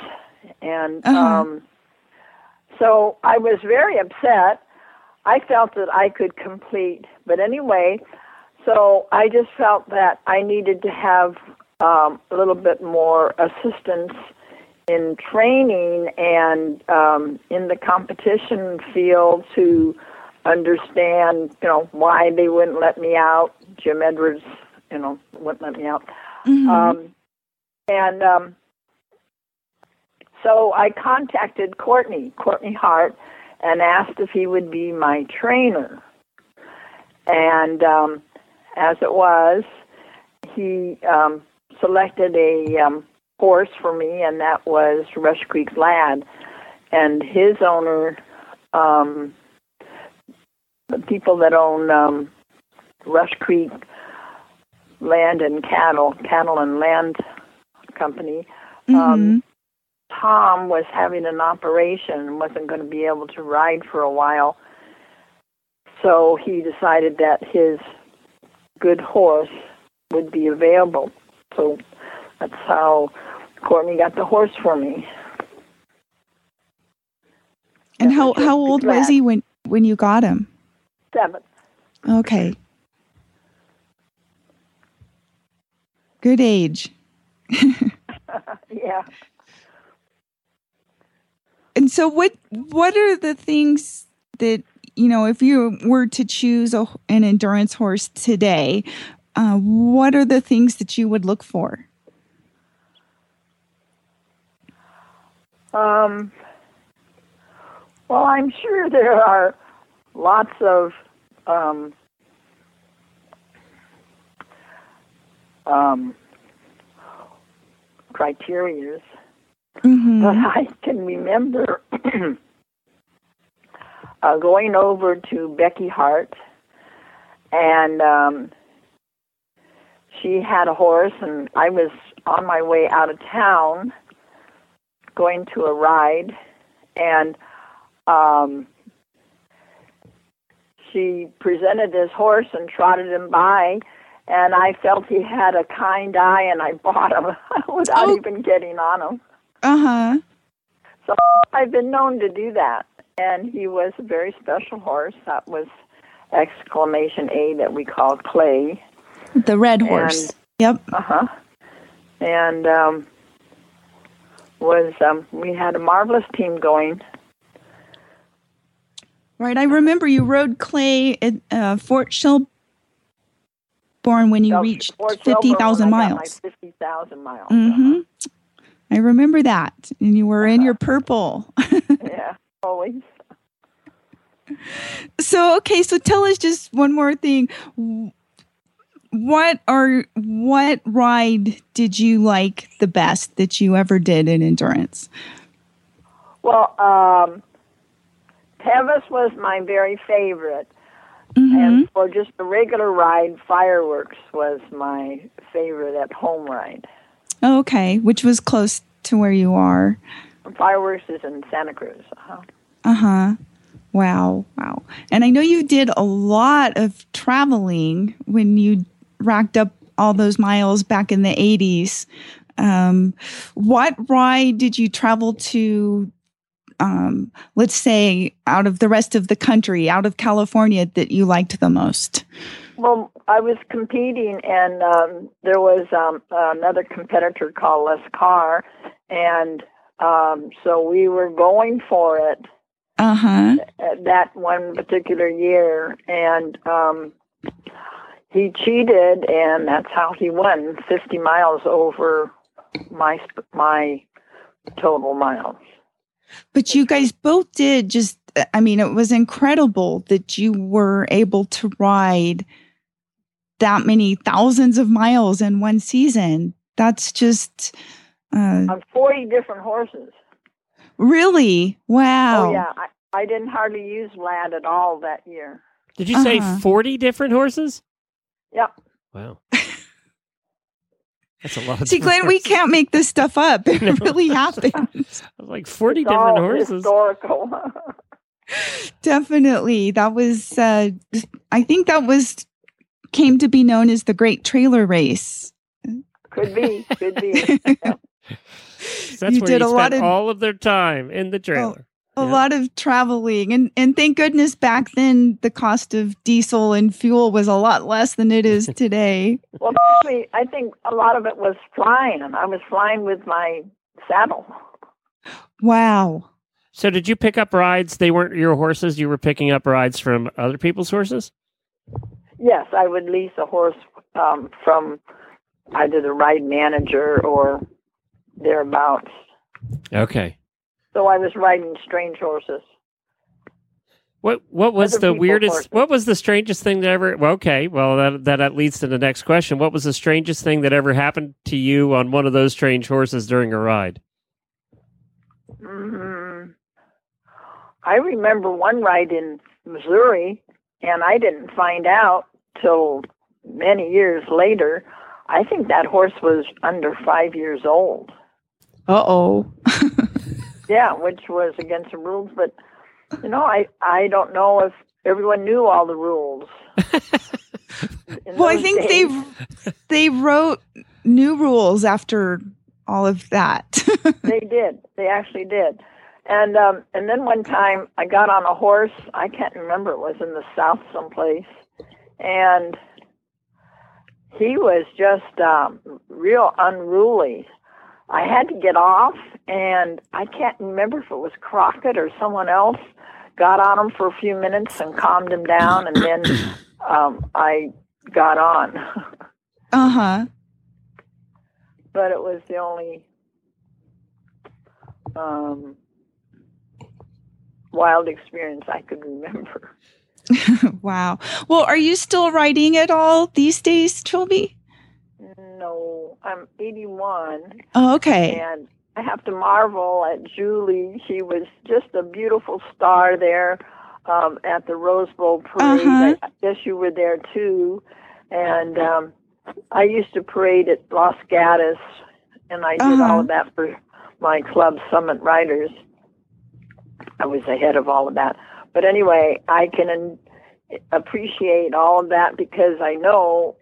and Uh-huh. um, so I was very upset. I felt that I could complete, but anyway, so I just felt that I needed to have um, a little bit more assistance in training and um, in the competition field to understand, you know, why they wouldn't let me out. Jim Edwards, you know, wouldn't let me out. Mhm. Um, and um, so I contacted Courtney, Courtney Hart, and asked if he would be my trainer. And um, as it was, he um, selected a um, horse for me, and that was Rush Creek Lad. And his owner, um, the people that own um, Rush Creek Land and Cattle, Cattle and Land Company, um, Tom was having an operation and wasn't going to be able to ride for a while. So he decided that his good horse would be available. So that's how Courtney got the horse for me. and how how old was he when when you got him? Seven. Okay. Good age. yeah. And so what what are the things that you know if you were to choose a, an endurance horse today, uh, what are the things that you would look for? Um, well, I'm sure there are lots of um, um, criterias Mhm. but I can remember uh, going over to Becky Hart, and um, she had a horse, and I was on my way out of town, going to a ride, and um, she presented this horse and trotted him by. And I felt he had a kind eye, and I bought him without Oh. even getting on him. Uh huh. So I've been known to do that. And he was a very special horse. That was exclamation A that we called Clay. The red horse. yep. Uh huh. And um, was um, we had a marvelous team going. Right. I remember you rode clay at uh, Fort Shelburne when you So reached fifty thousand when I got my miles. Fifty thousand miles. Mm-hmm. I remember that, and you were in your purple. yeah, always. So okay, so tell us just one more thing. What are what ride did you like the best that you ever did in endurance? Well, um, Tevis was my very favorite. Mhm. And for just a regular ride, fireworks was my favorite at home ride. Oh, okay, which was close to where you are. Fireworks is in Santa Cruz. Uh-huh. Uh huh. Wow, wow. And I know you did a lot of traveling when you racked up all those miles back in the 80s. Um, what ride did you travel to, um, let's say, out of the rest of the country, out of California, that you liked the most? Well, I was competing, and um, there was um, another competitor called Les Carr, and um, so we were going for it Uh huh. that one particular year, and um, he cheated, and that's how he won 50 miles over my my total miles. But you guys both did just, I mean, it was incredible that you were able to ride that many thousands of miles in one season. That's just uh, On 40 different horses. really wow. Oh yeah, I, I didn't hardly use lad at all that year. Did you say Uh-huh. 40 different horses? Yep. Wow. That's a lot of See, different Glenn, we can't make this stuff up. It No. really happened. like 40 It's different all horses. Historical. Definitely. That was, uh, I think that was, came to be known as the Great Trailer Race. could be, could be. That's You where did you a lot of- Oh, all of their time in the oh, trailer. A Yeah. lot of traveling. And, and thank goodness back then the cost of diesel and fuel was a lot less than it is today. Well, actually, I think a lot of it was flying, I was flying with my saddle. wow. So did you pick up rides? They weren't your horses. You were picking up rides from other people's horses. Yes, I would lease a horse um, from either the ride manager or thereabouts. Okay. So I was riding strange horses. What what was Other the weirdest? horses. What was the strangest thing that ever? Well, okay, well that that leads to the next question. What was the strangest thing that ever happened to you on one of those strange horses during a ride? hmm I remember one ride in Missouri, and I didn't find out till many years later. I think that horse was under five years old. Uh oh. Yeah, which was against the rules, but you know, I I don't know if everyone knew all the rules. Well, I think days. they they wrote new rules after all of that. they did. They actually did. And um and then one time I got on a horse, I can't remember, it was in the south someplace. And he was just um real unruly. I had to get off and I can't remember if it was Crockett or someone else got on him for a few minutes and calmed him down and then um I got on. uh huh. but it was the only um, wild experience I could remember. wow. Well, are you still writing at all these days, Trilby? No, I'm 81, Oh, okay. and I have to marvel at Julie. She was just a beautiful star there um, at the Rose Bowl parade. Uh-huh. I guess you were there too. And um, I used to parade at Los Gatos, and I did Uh-huh. all of that for my club, Summit Riders. I was ahead of all of that. But anyway, I can an- appreciate all of that because I know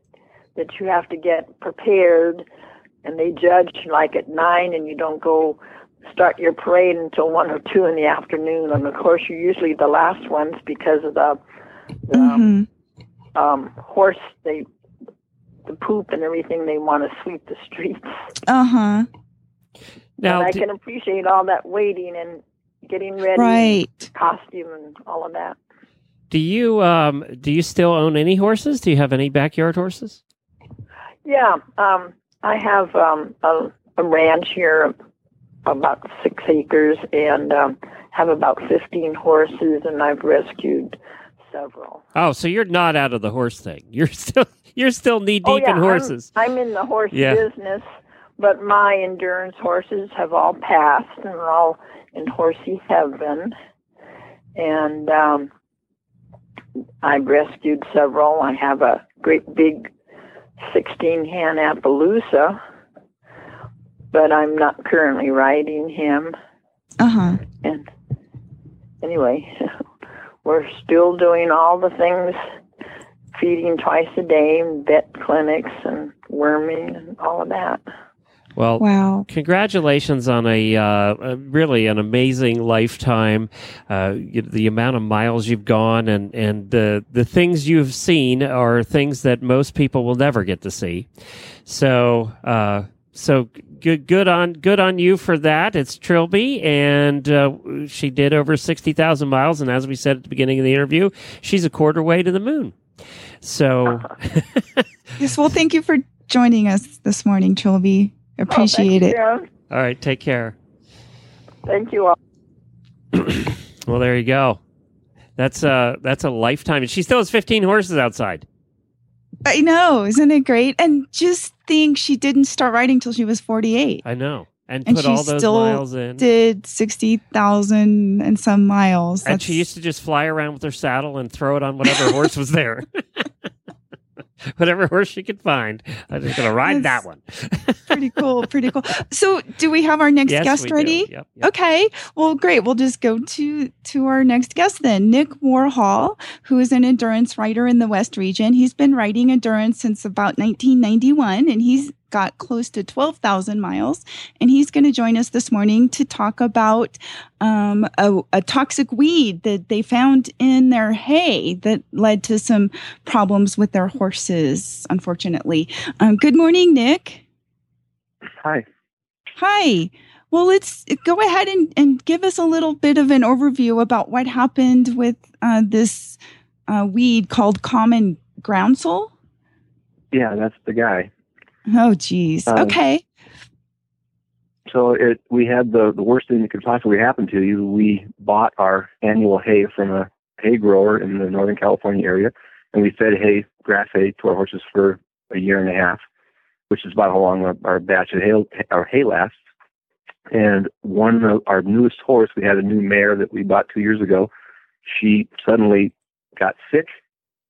that you have to get prepared and they judge like at nine and you don't go start your parade until one or two in the afternoon and of course you're usually the last ones because of the, the hmm um horse they the poop and everything they want to sweep the streets Uh huh. Now, and i d- can appreciate all that waiting and getting ready Right. costume and all of that do you um do you still own any horses? Do you have any backyard horses? Yeah, um, I have um, a, a ranch here, about six acres, and um, have about fifteen horses, and I've rescued several. Oh, so you're not out of the horse thing. You're still you're still knee deep oh yeah, in horses. I'm, I'm in the horse Yeah. business, but my endurance horses have all passed and are all in horsey heaven, and um, I've rescued several. I have a great big 16 hand Appaloosa, but I'm not currently riding him. Uh huh. And anyway, we're still doing all the things feeding twice a day, vet clinics, and worming, and all of that. Well, Wow. congratulations on a, uh, a really an amazing lifetime. Uh, the amount of miles you've gone and and the the things you've seen are things that most people will never get to see. So. Uh, so good, good on good on you for that. It's Trilby, and uh, she did over sixty thousand miles. And as we said at the beginning of the interview, she's a quarter way to the moon. So Yes. Well, thank you for joining us this morning, Trilby. Appreciate oh, it. you, All right, take care. Thank you all. Well, there you go. That's uh that's a lifetime, and she still has fifteen horses outside. I know, isn't it great? And just think she didn't start riding till she was 48. I know, and, And put she all those still miles in. Did 60,000 and some miles. and she used to just fly around with her saddle and throw it on whatever horse was there. whatever horse she could find. I'm just gonna ride that one. pretty cool. Pretty cool. So, do we have our next yes, guest ready? Yep, yep. Okay. Well, great. We'll just go to to our next guest then. Nick Warhol, who is an endurance rider in the West region. He's been riding endurance since about 1991 and he's got close to 12,000 miles and he's going to join us this morning to talk about um, a, a toxic weed that they found in their hay that led to some problems with their horses, unfortunately. Um, good morning, Nick. Hi. Hi. Well, let's go ahead and, and give us a little bit of an overview about what happened with uh, this uh, weed called common groundsel. Yeah, that's the guy. Oh, geez. Um, okay. So it we had the the worst thing that could possibly happen to you. We bought our annual hay from a hay grower in the Northern California area, and we fed hay, grass hay, to our horses for a year and a half, which is about how long our, our batch of hay our hay lasts. And one of our newest horse, we had a new mare that we bought two years ago. She suddenly got sick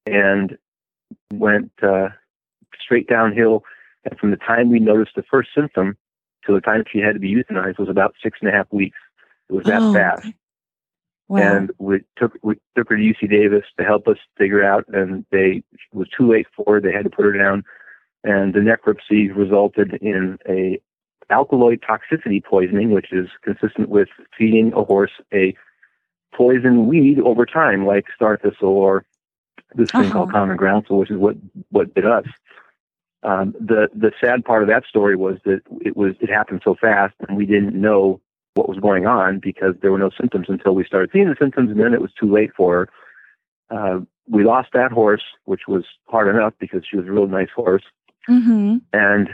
and went uh, straight downhill. And from the time we noticed the first symptom to the time she had to be euthanized was about six and a half weeks. It was that Oh, fast. okay. Wow. And we took we took her to UC Davis to help us figure out, and they it was too late for her. They had to put her down, and the necropsy resulted in a alkaloid toxicity poisoning, which is consistent with feeding a horse a poison weed over time, like star thistle or this thing Uh-huh. called common groundsel, which is what what did us. Um, the the sad part of that story was that it was it happened so fast, and we didn't know what was going on because there were no symptoms until we started seeing the symptoms, and then it was too late for her. Uh, we lost that horse, which was hard enough because she was a real nice horse, hmm and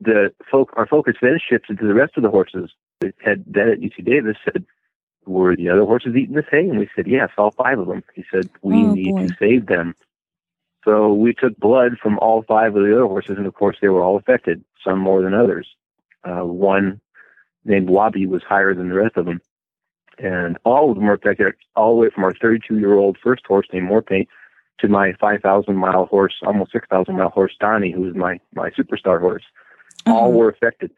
the folk our focus then shifted to the rest of the horses. The head then at UC Davis said, "Were the other horses eating this hay?" And we said, "Yes, all five of them." He said, "We Oh, need boy. to save them." So we took blood from all five of the other horses, and of course they were all affected, some more than others. Uh, one named Wabi was higher than the rest of them, and all of them were affected, all the way from our 32-year-old first horse named Morpaint to my 5,000 mile horse, almost 6,000 mile horse Donnie, who was my my superstar horse. All Uh-huh. were affected.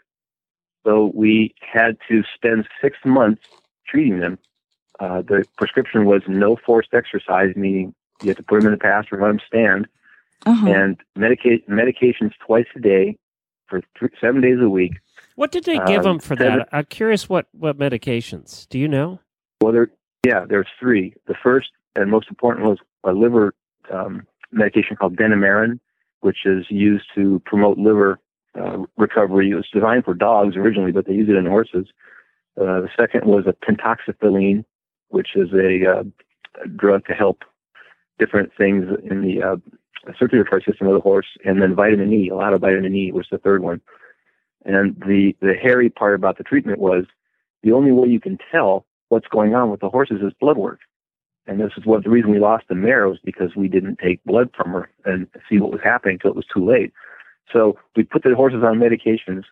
So we had to spend six months treating them. Uh, the prescription was no forced exercise, meaning you have to put them in the pasture and let them stand, Uh-huh. and medica- medications twice a day for th- seven days a week. What did they give Um, them for seven- that? I'm curious what what medications. Do you know? Well, there, yeah, there's three. The first and most important was a liver um, medication called Denamarin, which is used to promote liver uh, recovery. It was designed for dogs originally, but they use it in horses. Uh, the second was a pentoxifylline, which is a, uh, a drug to help different things in the uh, circulatory system of the horse, and then vitamin E. A lot of vitamin E was the third one. And the the hairy part about the treatment was the only way you can tell what's going on with the horses is blood work. And this is what the reason we lost the mare was because we didn't take blood from her and see what was happening until it was too late. So we put the horses on medications,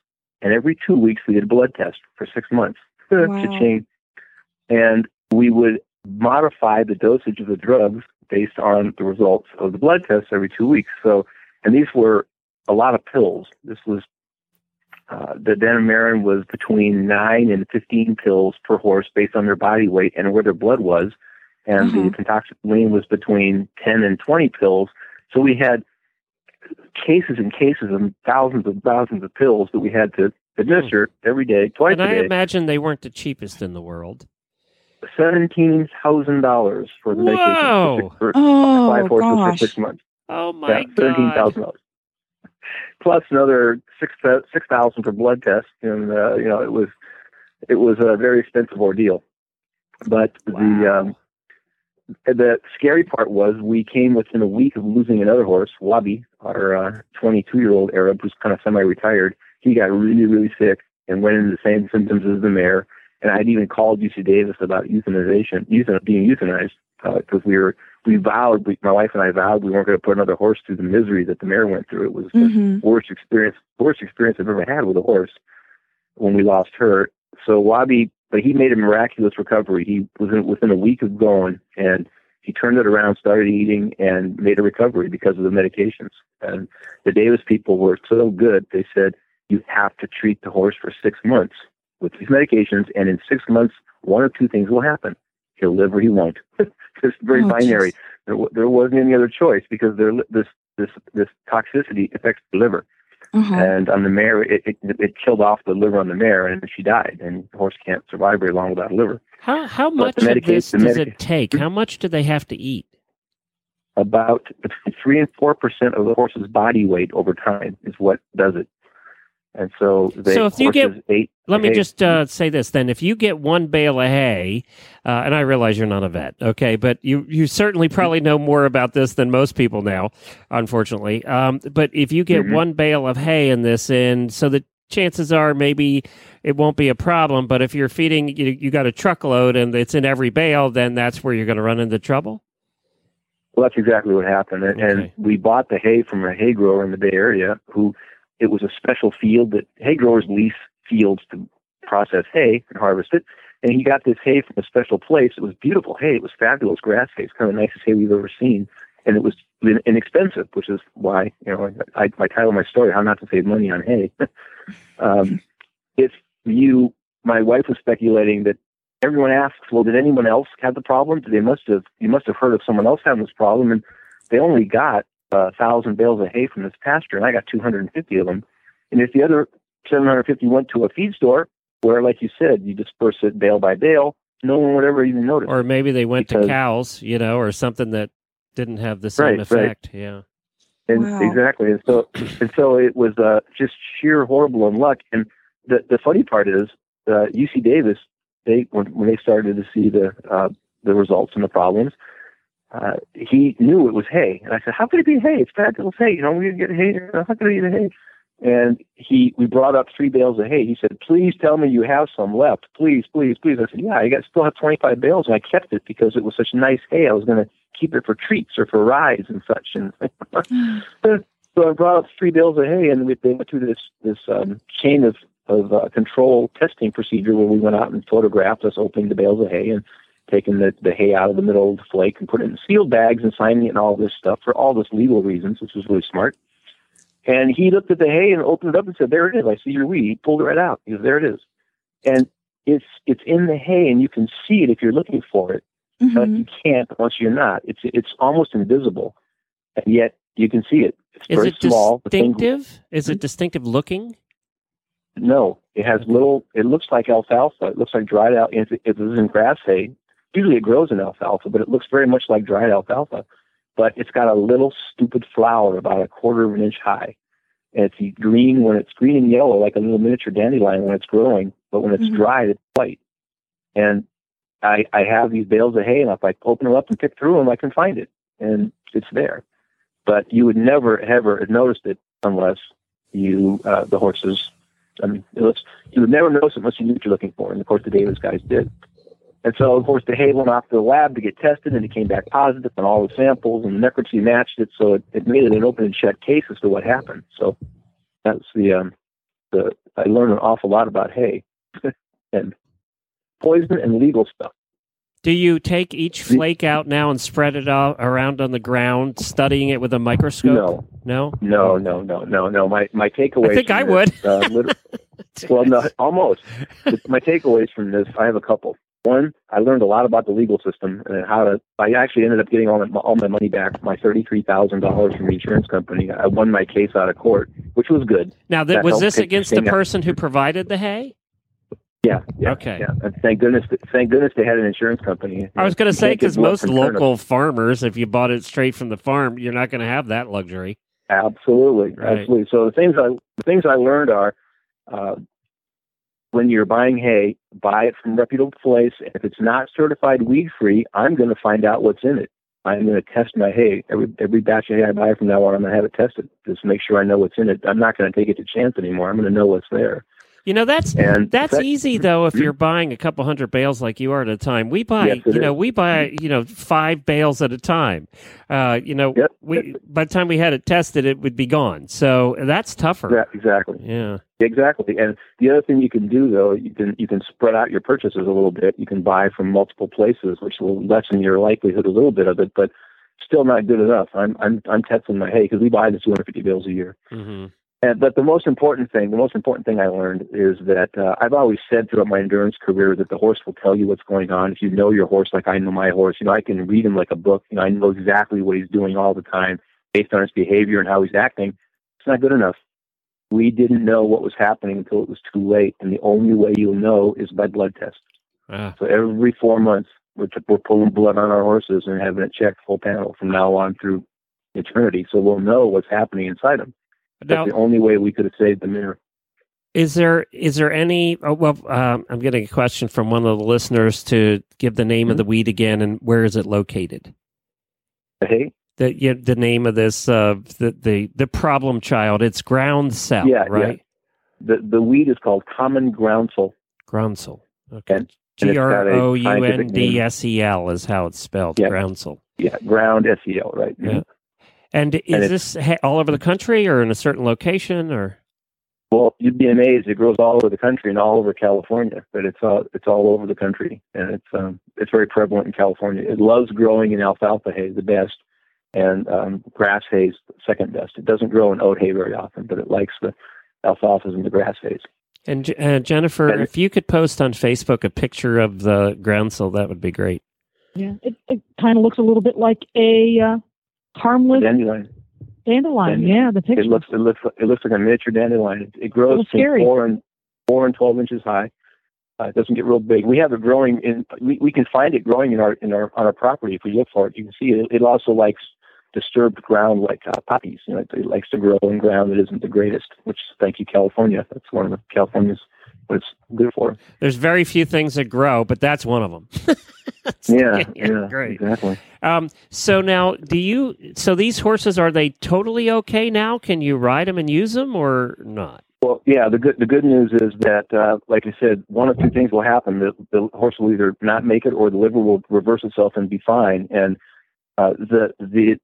and every two weeks we did a blood test for six months. Wow. And we would modify the dosage of the drugs based on the results of the blood tests every two weeks. So, and these were a lot of pills. This was uh, the Denamarin was between nine and fifteen pills per horse based on their body weight and where their blood was, and Uh-huh. the pentoxifylline was between ten and twenty pills. So we had cases and cases and thousands and thousands of pills that we had to administer every day, twice a day. and I day. imagine they weren't the cheapest in the world. Seventeen thousand dollars for the medication Whoa. for, six, for Oh, five horses gosh. for six months. Oh my yeah, seventeen god! thousand dollars. Plus another six six thousand for blood tests, and uh, you know it was it was a very expensive ordeal. But the um, the scary part was we came within a week of losing another horse, Wabi, our 22 year old Arab who's kind of semi retired. He got really really sick and went into the same symptoms as the mare. And I'd even called UC Davis about euthanization, euthan- being euthanized, because we were we vowed, we, my wife and I vowed we weren't going to put another horse through the misery that the mare went through. It was the Mhm. worst experience, worst experience I've ever had with a horse when we lost her. So Wabi, but he made a miraculous recovery. He was in, within a week of going, and he turned it around, started eating, and made a recovery because of the medications. And the Davis people were so good. They said you have to treat the horse for six months with these medications, and in six months, one or two things will happen. He'll live or he won't. it's very Oh, binary. jeez. There, wa- there wasn't any other choice because there, this this this toxicity affects the liver, Uh-huh. and on the mare, it, it it killed off the liver on the mare, and she died. And the horse can't survive very long without a liver. How how much the of medica- this the does medica- it take? How much do they have to eat? About three and four percent of the horse's body weight over time is what does it. And so they So if you get- horses ate Let me just uh, say this then: if you get one bale of hay, uh, and I realize you're not a vet, okay, but you you certainly probably know more about this than most people now, unfortunately. Um, but if you get Mhm. one bale of hay in this, and so the chances are maybe it won't be a problem. But if you're feeding, you, you got a truckload and it's in every bale, then that's where you're going to run into trouble. Well, that's exactly what happened. And, and we bought the hay from a hay grower in the Bay Area who it was a special field that hay growers lease fields to process hay and harvest it. And he got this hay from a special place. It was beautiful hay. It was fabulous grass hay. It's kind of the nicest hay we've ever seen. And it was inexpensive, which is why, you know, I, I title my story, How Not to Save Money on Hay. um, if you, my wife was speculating that everyone asks, well, did anyone else have the problem? They must have, you must have heard of someone else having this problem. And they only got a thousand bales of hay from this pasture, and I got 250 of them. And if the other 750 went to a feed store, where, like you said, you disperse it bale by bale, no one would ever even notice. Or maybe they went to cows, you know, or something that didn't have the same Right, right. effect. Yeah. And Wow. exactly. And so and so it was uh, just sheer horrible unluck. And the the funny part is uh, UC Davis they when, when they started to see the uh, the results and the problems, uh, he knew it was hay. And I said, How could it be hay? It's bad fabulous hay. You know, we get hay. How could it be hay? And he we brought up three bales of hay. He said, Please tell me you have some left. Please, please, please. I said, Yeah, I got still have twenty five bales and I kept it because it was such nice hay. I was gonna keep it for treats or for rides and such and so I brought up three bales of hay, and we they went through this this um, chain of of uh, control testing procedure where we went out and photographed us opening the bales of hay and taking the, the hay out of the middle of the flake and putting it in sealed bags and signing it and all this stuff for all this legal reasons, which was really smart. And he looked at the hay and opened it up and said, "There it is. I see your weed." He pulled it right out. He goes, "There it is," and it's it's in the hay, and you can see it if you're looking for it but Mhm. you can't once you're not. It's it's almost invisible, and yet you can see it. It's Is very it small. Thing- distinctive? Is it distinctive looking? no, it has little. It looks like alfalfa. It looks like dried out. If it, if in grass hay, usually it grows in alfalfa, but it looks very much like dried alfalfa. But it's got a little stupid flower about a quarter of an inch high, and it's green when it's green and yellow, like a little miniature dandelion when it's growing. But when it's Mhm. dried, it's white. And I I have these bales of hay, and if I open them up and pick through them, I can find it, and it's there. But you would never ever have noticed it unless you uh, the horses. I mean, it looks, you would never notice it unless you knew what you're looking for, and of course the Davis guys did. And so, of course, the hay went off to the lab to get tested, and it came back positive on all the samples, and the necropsy matched it, so it, it made it an open and shut case as to what happened. So that's the um, the I learned an awful lot about hay and poison and legal stuff. Do you take each flake out now and spread it out around on the ground, studying it with a microscope? No, No? no, no, no, no, no. My my takeaway. I think I from would. uh, well, no, almost. My takeaways from this, I have a couple. One, I learned a lot about the legal system and how to. I actually ended up getting all my all my money back, my thirty three thousand dollars from the insurance company. I won my case out of court, which was good. Now, th- That was this against the person who provided the hay? Yeah, yeah, Okay. yeah. And thank goodness, thank goodness they had an insurance company. I was going to say because most turnips. local farmers, if you bought it straight from the farm, you're not going to have that luxury. Absolutely, Right. absolutely. So the things I the things I learned are, uh, when you're buying hay, buy it from a reputable place. If it's not certified weed free, I'm going to find out what's in it. I'm going to test my hay every every batch of hay I buy from now on. I'm going to have it tested just make sure I know what's in it. I'm not going to take it to chance anymore. I'm going to know what's there. You know that's And that's that- easy though if you're buying a couple hundred bales like you are at a time. We buy, Yes, you know, is. we buy, you know, five bales at a time. Uh, you know, Yep. we by the time we had it tested, it would be gone. So that's tougher. Yeah, exactly. Yeah. Exactly. And the other thing you can do though, you can you can spread out your purchases a little bit. You can buy from multiple places, which will lessen your likelihood a little bit of it, but still not good enough. I'm I'm I'm testing my hay because we buy the 250 bales a year. hmm And, but the most important thing, the most important thing I learned is that uh, I've always said throughout my endurance career that the horse will tell you what's going on. If you know your horse like I know my horse, you know I can read him like a book. You know I know exactly what he's doing all the time based on his behavior and how he's acting. It's not good enough. We didn't know what was happening until it was too late, and the only way you'll know is by blood test. Ah, So every four months, we're, we're pulling blood on our horses and having it checked full panel from now on through eternity. So we'll know what's happening inside them. now, That's the only way we could have saved the mirror. is there is there any? Oh, well, um, I'm getting a question from one of the listeners to give the name of Mm-hmm. the weed again and where is it located? Hey, The yeah, the name of this uh the the the problem child. It's groundsel, Yeah, yeah. right? the the weed is called common groundsel. Groundsel. Okay. G R O U N D. S E L is how it's spelled. Yeah. Groundsel. Yeah, ground SEL, right? Yeah. And is And this ha- all over the country or in a certain location or? Well, you'd be amazed. It grows all over the country and all over California, but it's all it's all over the country, and it's um it's very prevalent in California. It loves growing in alfalfa hay, the best, and um, grass hay's second best. It doesn't grow in oat hay very often, but it likes the alfalfas and the grass hays. And uh, Jennifer, And- if you could post on Facebook a picture of the groundsel, that would be great. Yeah, it, it kind of looks a little bit like a uh, harmless Dandelion. dandelion. Dandelion. Yeah, the picture. It looks it looks it looks like a miniature dandelion. It, it grows little between scary. four and four and twelve inches high. Uh, it doesn't get real big. We have it growing in. We, we can find it growing in our in our on our property if we look for it. You can see it. It also likes disturbed ground like uh, poppies. You know, it, it likes to grow in ground that isn't the greatest. Which thank you California. That's one of the California's what it's good for. There's very few things that grow, but that's one of them. Yeah, yeah, great. exactly. Um, so now, do you? So these horses are they totally okay now? Can you ride them and use them or not? Well, yeah. The good the good news is that, uh, like I said, one of two things will happen: the, the horse will either not make it, or the liver will reverse itself and be fine. And uh, the the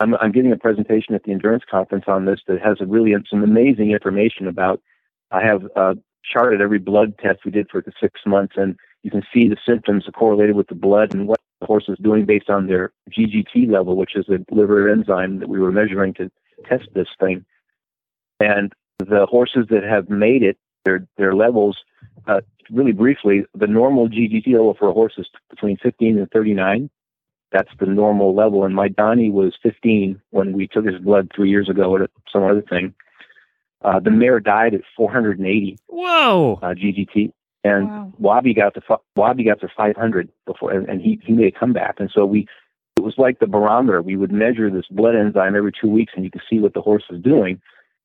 I'm, I'm giving a presentation at the endurance conference on this that has really some amazing information about. I have uh, charted every blood test we did for the six months, and you can see the symptoms correlated with the blood and what the horse is doing based on their GGT level, which is the liver enzyme that we were measuring to test this thing. And the horses that have made it, their their levels, uh, really briefly, the normal GGT level for a horse is between 15 and 39. That's the normal level. And my Donnie was 15 when we took his blood three years ago at some other thing. Uh, the mare died at 480 Whoa! uh, GGT, and Wow. Wabi got to fi- Wabi got to 500 before, and, and he he made a comeback. And so we, it was like the barometer. We would measure this blood enzyme every two weeks, and you could see what the horse was doing.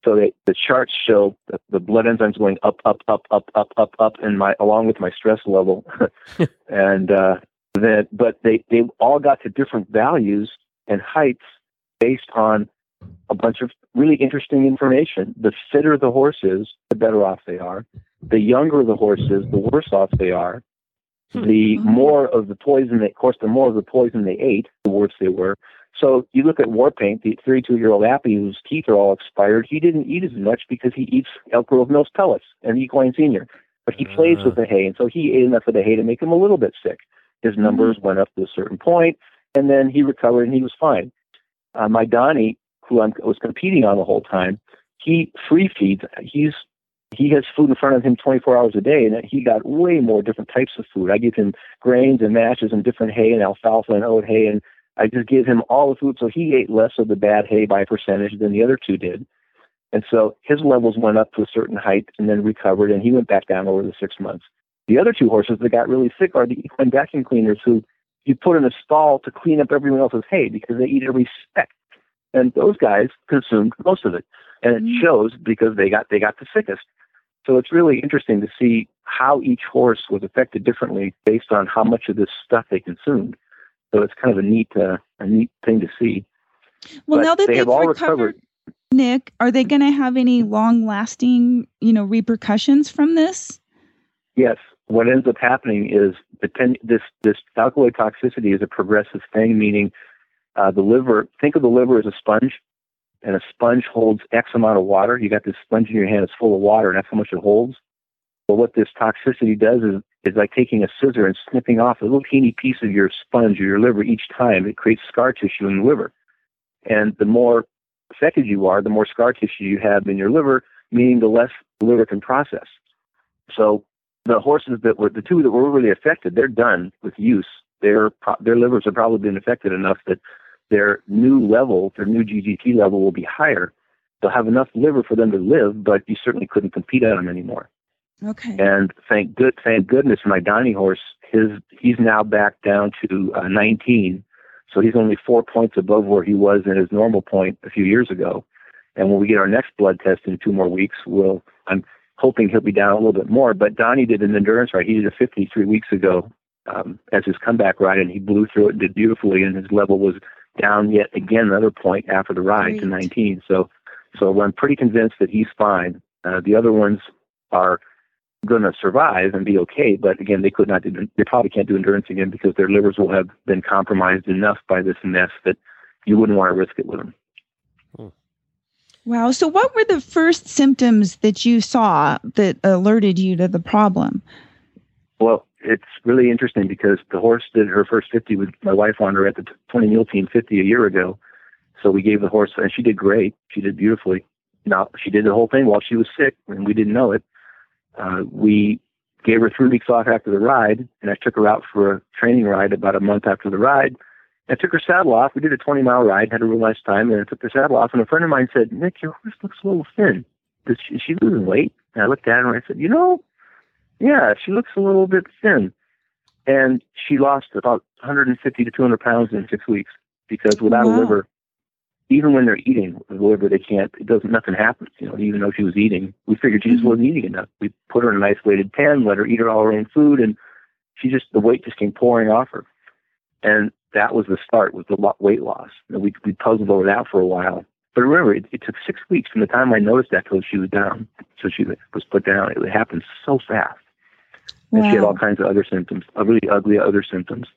So they, the charts show the, the blood enzymes going up, up, up, up, up, up, up, and my along with my stress level, and uh, that. But they they all got to different values and heights based on a bunch of really interesting information. The fitter the horse is, the better off they are. The younger the horse is, the worse off they are. The more of the poison they, of course, the more of the poison they ate, the worse they were. So you look at Warpaint, the 32-year-old Appy whose teeth are all expired. He didn't eat as much because he eats Elk Grove Mills pellets and Equine Senior, but he plays Ah. with the hay, and so he ate enough of the hay to make him a little bit sick. His numbers went up to a certain point, and then he recovered and he was fine. Uh, my Donnie, who I was competing on the whole time, he free feeds. He's he has food in front of him 24 hours a day, and he got way more different types of food. I give him grains and mashes and different hay and alfalfa and oat hay, and I just give him all the food. So he ate less of the bad hay by percentage than the other two did. And so his levels went up to a certain height and then recovered, and he went back down over the six months. The other two horses that got really sick are the equine vacuum cleaners who you put in a stall to clean up everyone else's hay because they eat every speck. And those guys consumed most of it. And it Mm. shows because they got they got the sickest. So it's really interesting to see how each horse was affected differently based on how much of this stuff they consumed. So it's kind of a neat uh, a neat thing to see. Well, But now that they they've have all recovered, recovered. Nick, are they going to have any long-lasting, you know, repercussions from this? Yes. What ends up happening is depend, this this alkaloid toxicity is a progressive thing, meaning uh, the liver. Think of the liver as a sponge, and a sponge holds X amount of water. You got this sponge in your hand; it's full of water, and that's how much it holds. But what this toxicity does is is like taking a scissor and snipping off a little teeny piece of your sponge or your liver each time. It creates scar tissue in the liver, and the more affected you are, the more scar tissue you have in your liver, meaning the less the liver can process. So the horses that were the two that were really affected, they're done with use. Their their livers have probably been affected enough that their new level, their new GGT level, will be higher. They'll have enough liver for them to live, but you certainly couldn't compete on them anymore. Okay. And thank good, thank goodness, my Donnie horse, his he's now back down to uh, 19, so he's only four points above where he was in his normal point a few years ago. And when we get our next blood test in two more weeks, we'll I'm hoping he'll be down a little bit more. But Donnie did an endurance ride. He did a 50 three weeks ago um, as his comeback ride, and he blew through it and did beautifully. And his level was down yet again another point after the ride to 19. So, so I'm pretty convinced that he's fine. Uh, the other ones are going to survive and be okay, but again, they could not do. They probably can't do endurance again because their livers will have been compromised enough by this mess that you wouldn't want to risk it with them. Wow. So, what were the first symptoms that you saw that alerted you to the problem? Well, it's really interesting because the horse did her first 50 with my wife on her at the 20 mule team 50 a year ago. So we gave the horse, and she did great. She did beautifully. Now, she did the whole thing while she was sick, and we didn't know it. Uh, we gave her three weeks off after the ride, and I took her out for a training ride about a month after the ride. I took her saddle off. We did a 20 mile ride, had a real nice time, and I took the saddle off. And a friend of mine said, Nick, your horse looks a little thin. Is she, is she losing weight? And I looked at her and I said, You know, yeah, she looks a little bit thin. And she lost about 150 to 200 pounds in six weeks because without Wow. a liver, even when they're eating the liver, they can't, it doesn't, nothing happens. You know, even though she was eating, we figured she just Mhm. wasn't eating enough. We put her in an isolated pen, let her eat her all her own food, and she just, the weight just came pouring off her. And that was the start, was the weight loss. And we, we puzzled over that for a while. But remember, it, it took six weeks from the time I noticed that till she was down. So she was put down. It happened so fast and she had all kinds of other symptoms, uh, really ugly other symptoms.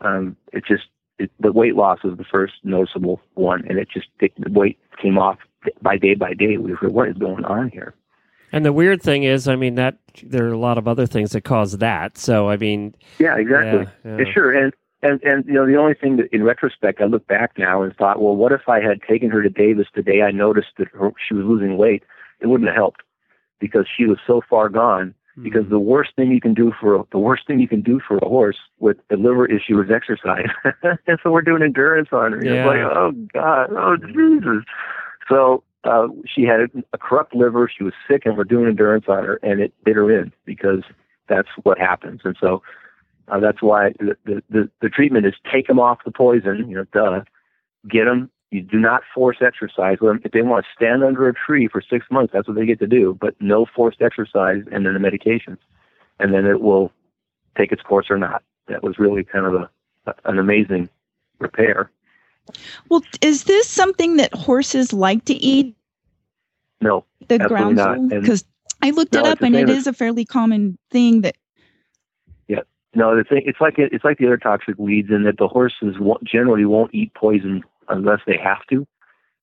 Um, it just it, the weight loss was the first noticeable one, and it just it, the weight came off by day by day. We were what is going on here? And the weird thing is, I mean, that there are a lot of other things that cause that. So, I mean, Yeah, exactly. Yeah, Yeah, yeah. sure. And and and you know the only thing that in retrospect I look back now and thought, well, what if I had taken her to Davis the day I noticed that her, she was losing weight? It wouldn't have helped because she was so far gone. Because the worst thing you can do for a, the worst thing you can do for a horse with a liver issue is exercise. and so we're doing endurance on her. Yeah. It's like, oh God, oh Jesus. So uh, she had a, a corrupt liver. She was sick, and we're doing endurance on her, and it bit her in because that's what happens. And so uh, that's why the, the, the, treatment is take them off the poison, you know, duh. Get them. You do not force exercise with them. If they want to stand under a tree for six months, that's what they get to do, but no forced exercise and then the medications. And then it will take its course or not. That was really kind of a, an amazing repair. Well, is this something that horses like to eat? No, The groundsel? Because I looked No, it up, and it is a fairly common thing that. No, the thing it's like it's like the other toxic weeds in that the horses won't, generally won't eat poison unless they have to.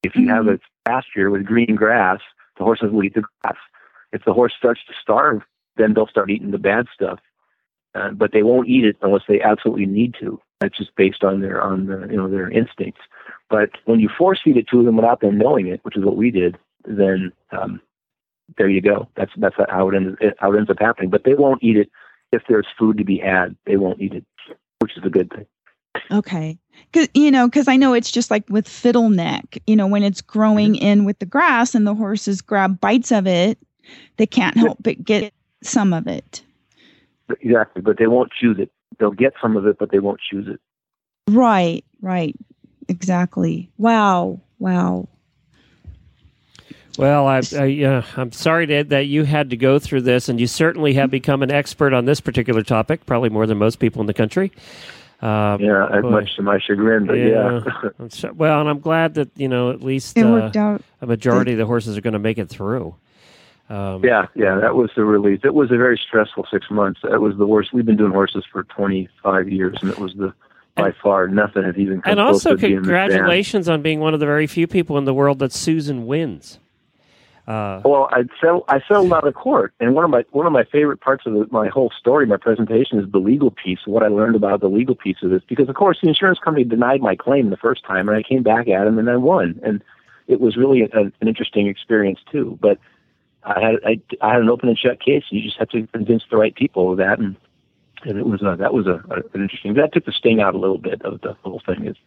If you have a pasture with green grass, the horses will eat the grass. If the horse starts to starve, then they'll start eating the bad stuff. Uh, but they won't eat it unless they absolutely need to. That's just based on their on the, you know their instincts. But when you force feed it to them without them knowing it, which is what we did, then um, there you go. That's that's how it ends how it ends up happening. But they won't eat it if there's food to be had. They won't eat it, which is a good thing. Okay. Cause, you know, because I know it's just like with fiddle neck, you know, when it's growing Mm-hmm. in with the grass and the horses grab bites of it, they can't help but get some of it. Exactly, but they won't choose it. They'll get some of it, but they won't choose it. Right, right. Exactly. Wow. Wow. Well, I, I, uh, I'm sorry that, that you had to go through this, and you certainly have become an expert on this particular topic, probably more than most people in the country. Uh, Yeah, as boy. much to my chagrin, but yeah. I'm so- well, and I'm glad that you know at least It uh, worked out. a majority of the horses are going to make it through. Um, yeah, yeah, that was the relief. It was a very stressful six months. That was the worst. We've been doing horses for 25 years, and it was the by far nothing has even come and close also, to being congratulations on being one of the very few people in the world that Susan wins. Uh, Well, I settled, I settled out of court, and one of my one of my favorite parts of the, my whole story, my presentation, is the legal piece. What I learned about the legal piece of this, because of course the insurance company denied my claim the first time, and I came back at them and I won, and it was really a, an interesting experience too. But I had I, I had an open and shut case. You just have to convince the right people of that, and and it was a, that was a, a an interesting. That took the sting out a little bit of the whole thing. Is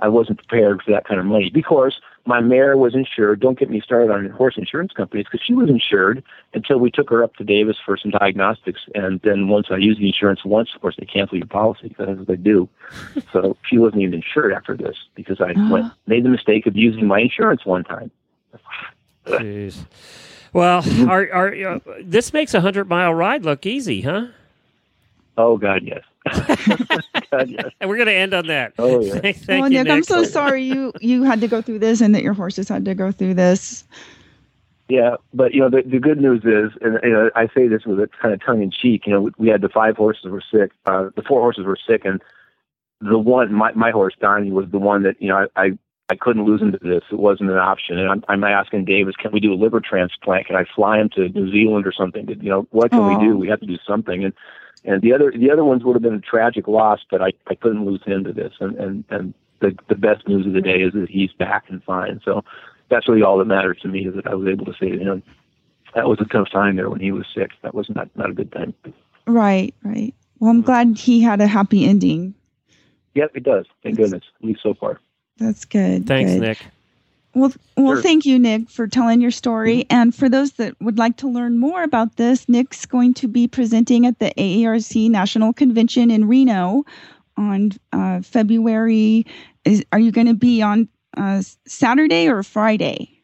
I wasn't prepared for that kind of money because my mare was insured. Don't get me started on horse insurance companies because she was insured until we took her up to Davis for some diagnostics. And then once I used the insurance once, of course, they cancel your policy. Because that's what they do. so she wasn't even insured after this because I went, made the mistake of using my insurance one time. Jeez. Well, our, our, uh, this makes a hundred mile ride look easy, huh? Oh God, yes. God, yes. And we're going to end on that. Oh yeah. Thank oh, you, Nick, I'm so sorry you you had to go through this and that your horses had to go through this. Yeah, but you know the, the good news is, and you know, I say this with a kind of tongue in cheek. You know, we, we had the five horses were sick. Uh, the four horses were sick, and the one, my my horse Donnie, was the one that you know I I, I couldn't lose him to this. It wasn't an option, and I'm I'm asking Davis, can we do a liver transplant? Can I fly him to New Zealand or something? You know, what can Aw. we do? We have to do something, and and the other the other ones would have been a tragic loss, but I I couldn't lose him to this, and and and the the best news of the day is that he's back and fine. So that's really all that matters to me is that I was able to say to him, that was a tough time there when he was sick. That was not not a good time. Right, right. Well, I'm glad he had a happy ending. Yep, it does. Thank goodness. At least so far. That's good. Thanks, good. Nick. Well, well, Sure. thank you, Nick, for telling your story. And for those that would like to learn more about this, Nick's going to be presenting at the AERC National Convention in Reno on uh, February. Is, are you going to be on uh, Saturday or Friday?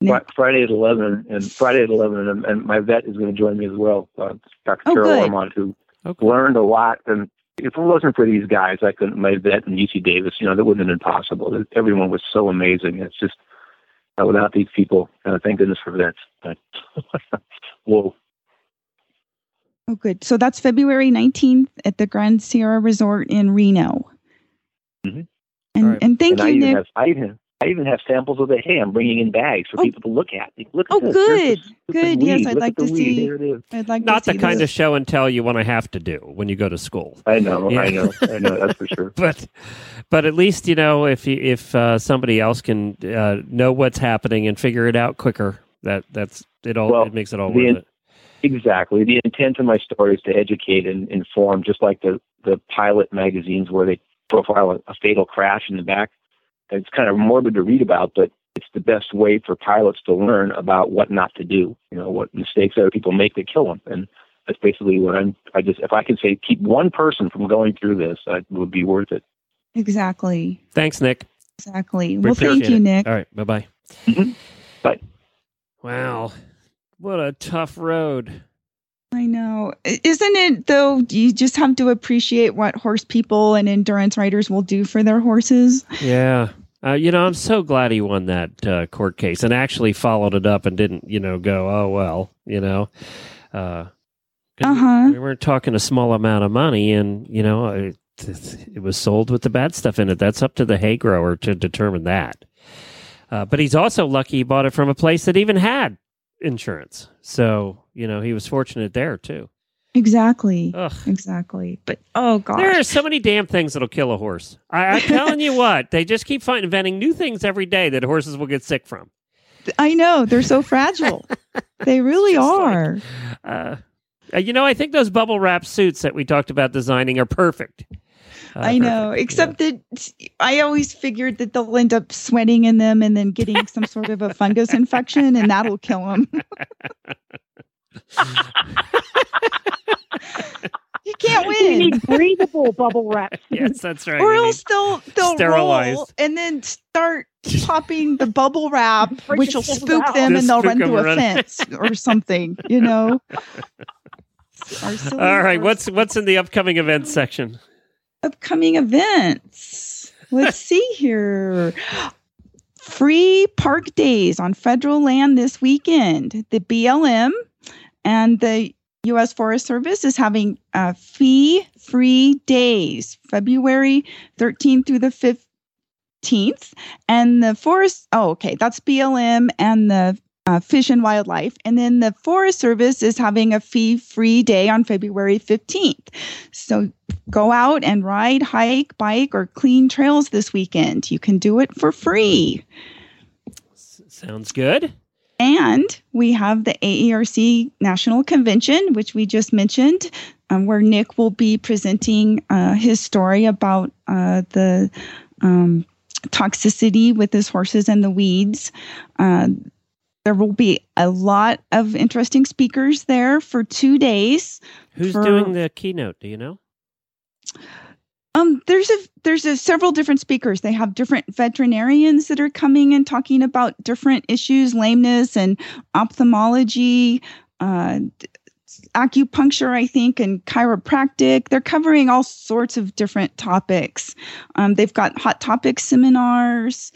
Nick? Friday at eleven, and Friday at eleven, and, and my vet is going to join me as well. Uh, Dr. Oh, Carol good. Ormond, who Okay. learned a lot. And if it wasn't for these guys, I couldn't. My vet and UC Davis, you know, that wouldn't have been possible. Everyone was so amazing. It's just uh, without these people, uh, thank goodness for vets. But, whoa. Oh, good. So that's February 19th at the Grand Sierra Resort in Reno. Mhm. And, All right. and thank and you, even Nick. have I even I even have samples of it. Hey, I'm bringing in bags for Oh. people to look at. Look at Oh, this. good. Here's the- Good. Yes. I'd like to see- There it is. I'd like Not to the kind this. of show and tell you want to have to do when you go to school. I know. Yeah. I know. I know. That's for sure. but but at least you know if you, if uh, somebody else can uh, know what's happening and figure it out quicker, that that's it all. Well, it makes it all the worth in- it. Exactly. The intent of my story is to educate and inform, just like the the pilot magazines where they profile a, a fatal crash in the back. It's kind of morbid to read about, but it's the best way for pilots to learn about what not to do. You know, what mistakes other people make that kill them, and that's basically what I'm. I just if I can say keep one person from going through this, it would be worth it. Exactly. Thanks, Nick. Exactly. We Well, thank you, it. Nick. All right, bye bye. Mhm. Bye. Wow, what a tough road. I know. Isn't it though? You just have to appreciate what horse people and endurance riders will do for their horses. Yeah. Uh, you know, I'm so glad he won that uh, court case and actually followed it up and didn't, you know, go, oh, well, you know. Uh, Uh-huh. We weren't talking a small amount of money, and, you know, it, it was sold with the bad stuff in it. That's up to the hay grower to determine that. Uh, but he's also lucky he bought it from a place that even had insurance. So, you know, he was fortunate there, too. Exactly. Ugh. Exactly. But oh god, There are so many damn things that'll kill a horse. I, I'm telling you what, they just keep finding, inventing new things every day that horses will get sick from. I know they're so fragile. they really Just like- are. Uh, uh, you know, I think those bubble wrap suits that we talked about designing are perfect. Uh, I know, perfect. except that I always figured that they'll end up sweating in them and then getting some sort of a fungus infection, and that'll kill them. You can't We win. need breathable bubble wrap. Yes, that's right. or we else they'll they'll sterilized. roll and then start popping the bubble wrap, which will spook out. them, Just and they'll run them through a fence or something. You know. All right, horse. what's what's in the upcoming events section? upcoming events? Let's see here. Free park days on federal land this weekend. The BLM and the U.S. Forest Service is having uh, fee free days, February 13th through the 15th. And the forest, oh, okay, that's BLM and the uh, Fish and Wildlife. And then the Forest Service is having a fee free day on February 15th. So go out and ride, hike, bike, or clean trails this weekend. You can do it for free. S- Sounds good. And we have the AERC National Convention, which we just mentioned, um, where Nick will be presenting uh, his story about uh, the um, toxicity with his horses and the weeds. Uh, there will be a lot of interesting speakers there for two days. Who's For- doing the keynote? Do you know? Um, there's a there's a several different speakers. They have different veterinarians that are coming and talking about different issues, lameness and ophthalmology, uh, acupuncture, I think, and chiropractic. They're covering all sorts of different topics. Um, they've got hot topic seminars.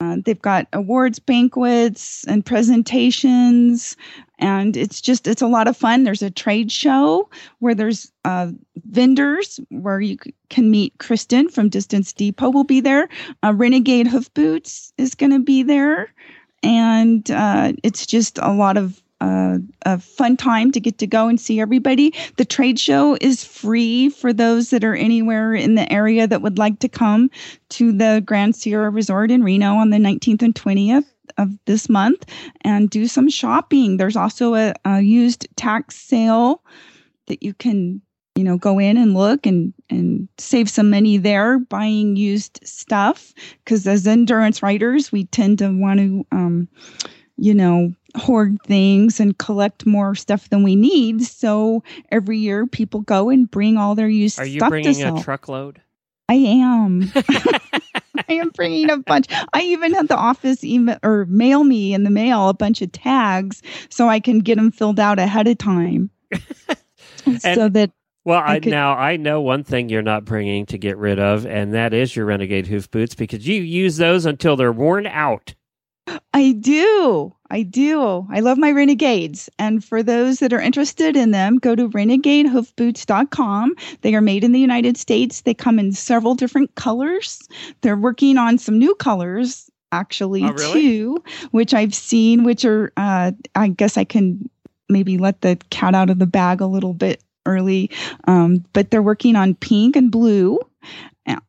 Uh, they've got awards banquets and presentations and it's just it's a lot of fun. There's a trade show where there's uh, vendors where you can meet kristen from distance depot will be there. Uh, renegade hoof boots is going to be there. And uh, it's just a lot of a fun time to get to go and see everybody. The trade show is free for those that are anywhere in the area that would like to come to the Grand Sierra Resort in Reno on the 19th and 20th of this month and do some shopping. There's also a, a used tack sale that you can you know go in and look and and save some money there buying used stuff because as endurance riders we tend to want to um you know hoard things and collect more stuff than we need so every year people go and bring all their used stuff. Are you bringing a truckload? i am I am bringing a bunch. I even had the office email or mail me in the mail a bunch of tags so I can get them filled out ahead of time. so that Well, I I, could- now I know one thing you're not bringing to get rid of, and that is your Renegade hoof boots because you use those until they're worn out. I do. I do. I love my Renegades. And for those that are interested in them, go to renegadehoofboots.com. They are made in the United States. They come in several different colors. They're working on some new colors actually Oh, really? too, which I've seen, which are uh, I guess I can maybe let the cat out of the bag a little bit early. Um, but they're working on pink and blue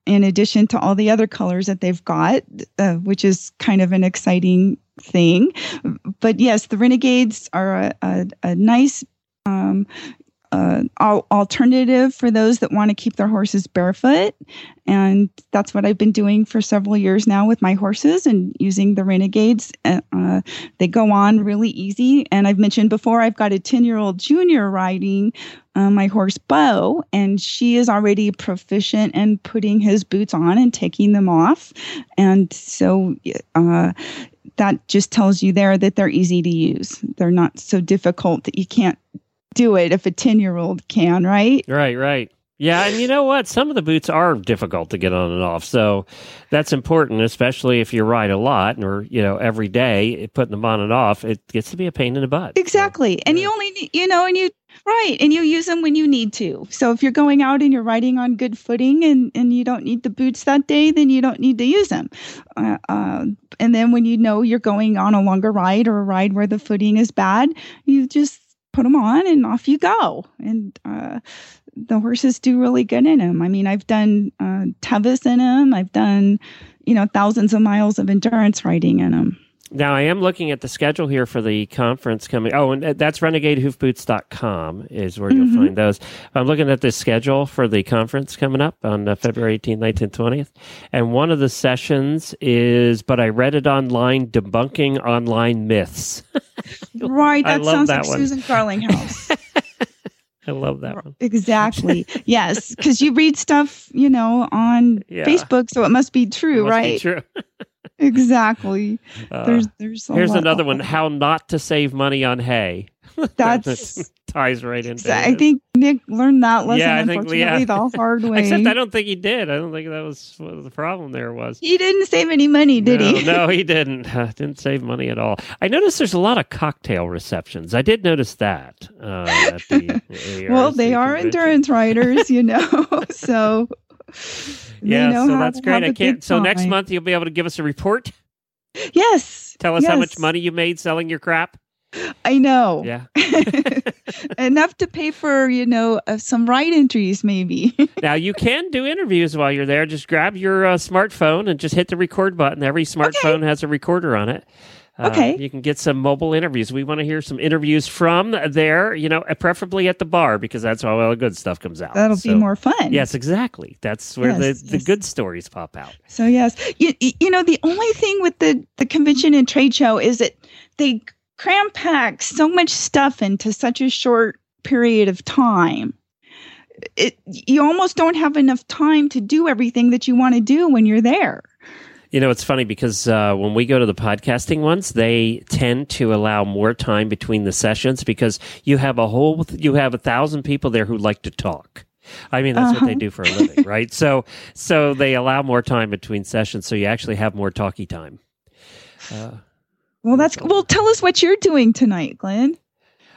in addition to all the other colors that they've got, uh, which is kind of an exciting thing. But yes, the Renegades are a, a, a nice um, uh, al- alternative for those that want to keep their horses barefoot. And that's what I've been doing for several years now with my horses and using the Renegades. Uh, uh, they go on really easy. And I've mentioned before, I've got a 10 year old junior riding uh, my horse Bo, and she is already proficient in putting his boots on and taking them off. And so uh, that just tells you there that they're easy to use. They're not so difficult that you can't do it if a 10 year old can, right? Right, right. Yeah, and you know what? Some of the boots are difficult to get on and off. So that's important, especially if you ride a lot or, you know, every day, putting them on and off, it gets to be a pain in the butt. Exactly. And you only, you know, and you, right. And you use them when you need to. So if you're going out and you're riding on good footing and, and you don't need the boots that day, then you don't need to use them. Uh, uh, and then when you know you're going on a longer ride or a ride where the footing is bad, you just put them on and off you go. And, uh, the horses do really good in them. I mean, I've done uh, Tevis in them. I've done, you know, thousands of miles of endurance riding in them. Now I am looking at the schedule here for the conference coming. Oh, and that's renegadehoofboots.com is where you'll Mhm. find those. I'm looking at the schedule for the conference coming up on uh, February 18th, 19th, 20th. And one of the sessions is, but I read it online, debunking online myths. Right. That sounds that like one. Susan Garlinghouse. I love that one. exactly. Yes. Because you read stuff, you know, on Yeah. Facebook, so it must be true, Must be right? true. Exactly. Uh, there's there's Here's another one: how not to save money on hay. That's ties right into. I it. think Nick learned that lesson Yeah, I think- yeah. the hard way. Except I don't think he did. I don't think that was what the problem there was. he didn't save any money, did no, he? no, he didn't. Uh, didn't save money at all. I noticed there's a lot of cocktail receptions. I did notice that. Uh, at the well, they are convention. endurance riders, you know. so Yeah, so how that's great. I can't. So next month you'll be able to give us a report. Yes. Tell us how much money you made selling your crap. I know. Yeah. Enough to pay for, you know, uh, some ride entries, maybe. now you can do interviews while you're there. Just grab your uh, smartphone and just hit the record button. Every smartphone has a recorder on it. Uh, Okay. You can get some mobile interviews. We want to hear some interviews from there, you know, preferably at the bar because that's where all the good stuff comes out. That'll So- be more fun. Yes, exactly. That's where Yes, the, the good stories pop out. So yes, you, you know the only thing with the the convention and trade show is that they cram pack so much stuff into such a short period of time. It you almost don't have enough time to do everything that you want to do when you're there. You know, it's funny because uh, when we go to the podcasting ones, they tend to allow more time between the sessions because you have a whole, you have a thousand people there who like to talk. I mean, that's what they Uh-huh. do for a living, right? So, so they allow more time between sessions, so you actually have more talky time. Uh, Well, that's well. Tell us what you're doing tonight, Glenn.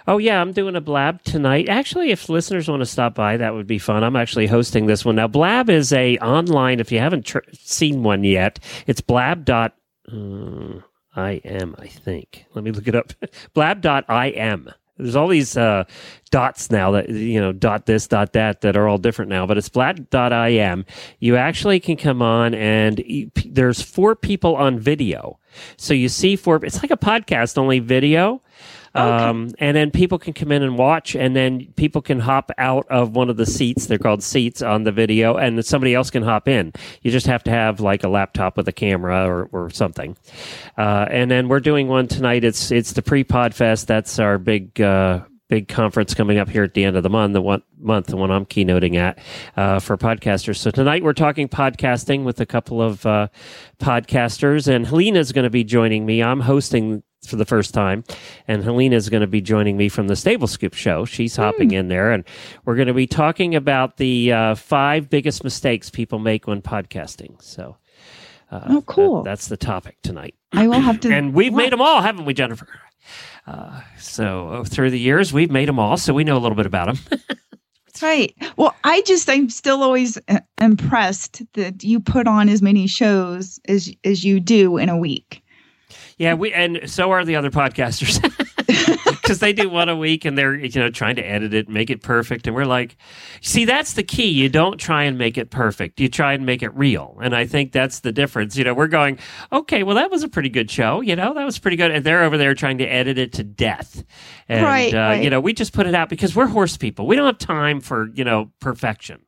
Oh yeah, I'm doing a Blab tonight. Actually, if listeners want to stop by, that would be fun. I'm actually hosting this one now. Blab is a online. If you haven't tr- seen one yet, it's blab dot. Uh, I am. I think. Let me look it up. blab dot I am. There's all these uh, dots now that you know dot this dot that that are all different now, but it's blab dot I am. You actually can come on and there's four people on video, so you see four. It's like a podcast only video. Um, and then people can come in and watch, and then people can hop out of one of the seats. They're called seats on the video, and somebody else can hop in. You just have to have like a laptop with a camera or, or something. Uh, and then we're doing one tonight. It's it's the pre Pod Fest. That's our big. Uh, Big conference coming up here at the end of the month, the one month, the one I'm keynoting at uh, for podcasters. So tonight we're talking podcasting with a couple of uh, podcasters, and Helena's going to be joining me. I'm hosting for the first time, and Helena is going to be joining me from the Stable Scoop show. She's hopping in there, and we're going to be talking about the uh, five biggest mistakes people make when podcasting. So, uh, Oh, cool. that- that's the topic tonight, I will have to. and we've made them all, haven't we, Jennifer? Uh, so uh, through the years, we've made them all, so we know a little bit about them. That's right. Well, I just I'm still always uh, impressed that you put on as many shows as as you do in a week. Yeah, we and so are the other podcasters because they do one a week and they're you know trying to edit it, make it perfect, and we're like, see, that's the key. You don't try and make it perfect. You try and make it real, and I think that's the difference. You know, we're going, okay, well, that was a pretty good show. You know, that was pretty good, and they're over there trying to edit it to death. And, Right, uh, right. You know, we just put it out because we're horse people. We don't have time for you know perfection.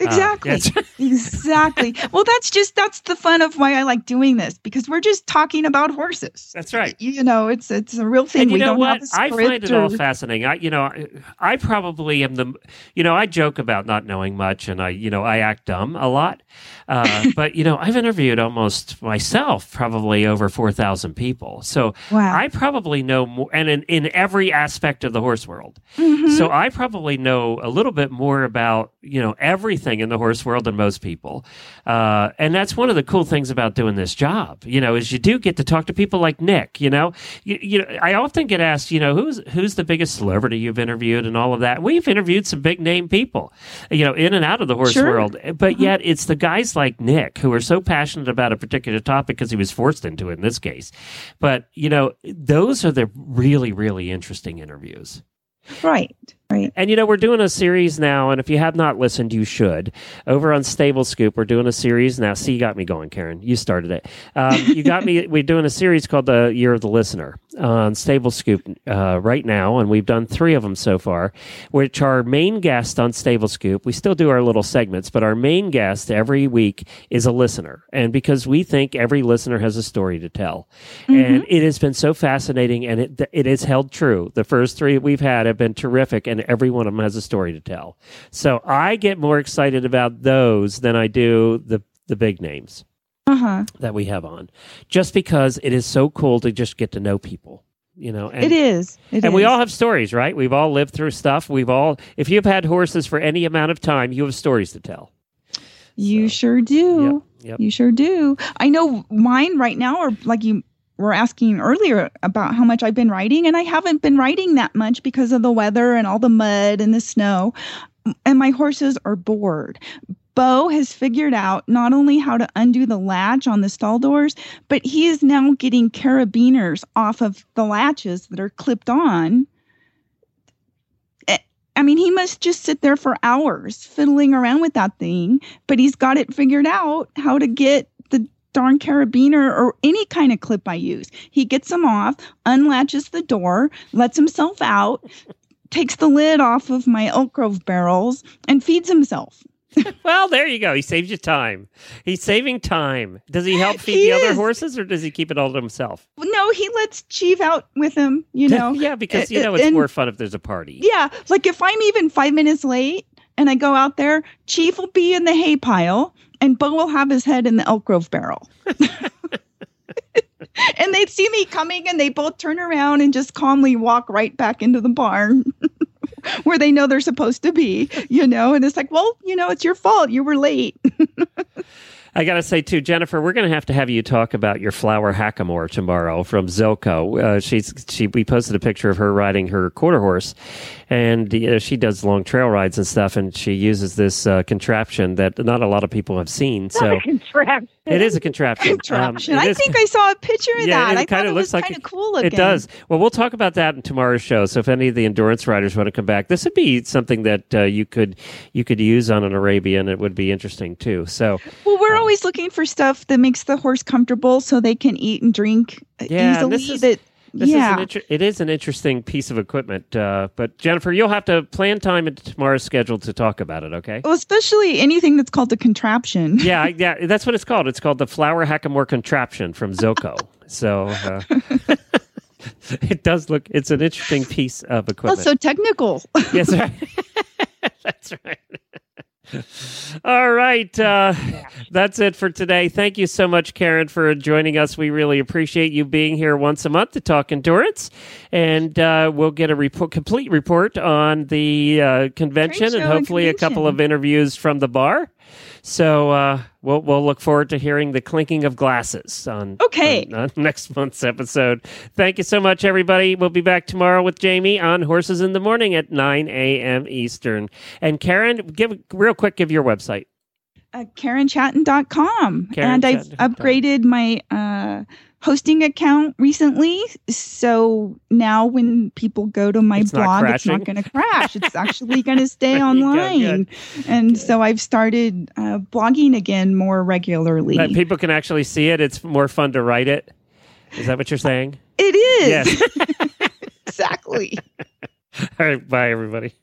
Exactly. yes. exactly. Well, that's just that's the fun of why I like doing this because we're just talking about horses. That's right. You know, it's it's a real thing. And you we know what? I find it all fascinating. I, you know, I, I probably am the, you know, I joke about not knowing much, and I, you know, I act dumb a lot. Uh, but you know, I've interviewed almost myself, probably over four thousand people. So Wow. I probably know more, and in, in every aspect of the horse world. Mhm. So I probably know a little bit more about you know everything in the horse world than most people, uh, and that's one of the cool things about doing this job. You know, is you do get to talk to people like Nick. You know, you, you know, I often get asked, you know, who's who's the biggest celebrity you've interviewed and all of that. We've interviewed some big name people, you know, in and out of the horse Sure. world, but yet it's the guys like Nick who are so passionate about a particular topic because he was forced into it in this case. But you know, those are the really really interesting interviews. Right. Right. And you know, we're doing a series now, and if you have not listened, you should. Over on Stable Scoop, we're doing a series now. See, you got me going, Karen. You started it. Um, you got me. We're doing a series called the Year of the Listener on Stable Scoop uh, right now, and we've done three of them so far. Which our main guest on Stable Scoop, we still do our little segments, but our main guest every week is a listener, and because we think every listener has a story to tell, and it has been so fascinating, and it it has held true. The first three we've had have been terrific, and every one of them has a story to tell. So I get more excited about those than I do the the big names Uh huh. that we have on, just because it is so cool to just get to know people. You know, and, It is. It and we all have stories, right? We've all lived through stuff. We've all, if you've had horses for any amount of time, you have stories to tell. You sure do. Yep, yep. You sure do. I know mine right now are like you were asking earlier about how much I've been riding, and I haven't been riding that much because of the weather and all the mud and the snow. And my horses are bored. Bo has figured out not only how to undo the latch on the stall doors, but he is now getting carabiners off of the latches that are clipped on. Eh, I mean, he must just sit there for hours fiddling around with that thing, but he's got it figured out how to get darn carabiner or any kind of clip I use. He gets them off, unlatches the door, lets himself out, takes the lid off of my Elk Grove barrels, and feeds himself. Well, there you go. He saves you time. He's saving time. Does he help feed He the other horses, or does he keep it all to himself? No, he lets Chief out with him, you know. yeah, because you Uh, know it's and- more fun if there's a party. Yeah, like if I'm even five minutes late and I go out there, Chief will be in the hay pile and Bo will have his head in the Elk Grove barrel. and they'd see me coming and they both turn around and just calmly walk right back into the barn where they know they're supposed to be, you know? And it's like, well, you know, it's your fault. You were late. I got to say too, Jennifer, we're going to have to have you talk about your flower hackamore tomorrow from Zilco. Uh, she's she we posted a picture of her riding her quarter horse, and uh, she does long trail rides and stuff, and she uses this uh, contraption that not a lot of people have seen. So contraption. it is a contraption. Um, Contraption. it I think I saw a picture of Yeah, that. it I kinda thought it looks like kind of cool looking. It does. Well, we'll talk about that in tomorrow's show. So if any of the endurance riders want to come back, this would be something that uh, you could you could use on an Arabian. It would be interesting too. So Well, we're always looking for stuff that makes the horse comfortable so they can eat and drink uh, Yeah, easily. this is- that This yeah. is an inter- it is an interesting piece of equipment. Uh, but Jennifer, you'll have to plan time into tomorrow's schedule to talk about it. Okay? well, especially anything that's called a contraption. yeah, yeah, that's what it's called. It's called the Flower Hackamore Contraption from Zilco. so uh, it does look. It's an interesting piece of equipment. Oh, so technical. yes, right. that's right. All right. Uh, that's it for today. Thank you so much, Karen, for joining us. We really appreciate you being here once a month to talk endurance. And uh, we'll get a report, complete report on the uh, convention and hopefully a couple of interviews from the bar. So uh, we'll, we'll look forward to hearing the clinking of glasses on, Okay. on, on next month's episode. Thank you so much, everybody. We'll be back tomorrow with Jamie on Horses in the Morning at 9 a.m. Eastern. And Karen, give real quick, give your website. uh, KarenChaton.com. and I've upgraded my uh, hosting account recently. So now when people go to my It's not blog, it's not going to crash. It's actually going to stay good, online. And so I've started uh, blogging again more regularly. That people can actually see it. It's more fun to write it. Is that what you're saying? it is. Yes. exactly. All right. Bye, everybody.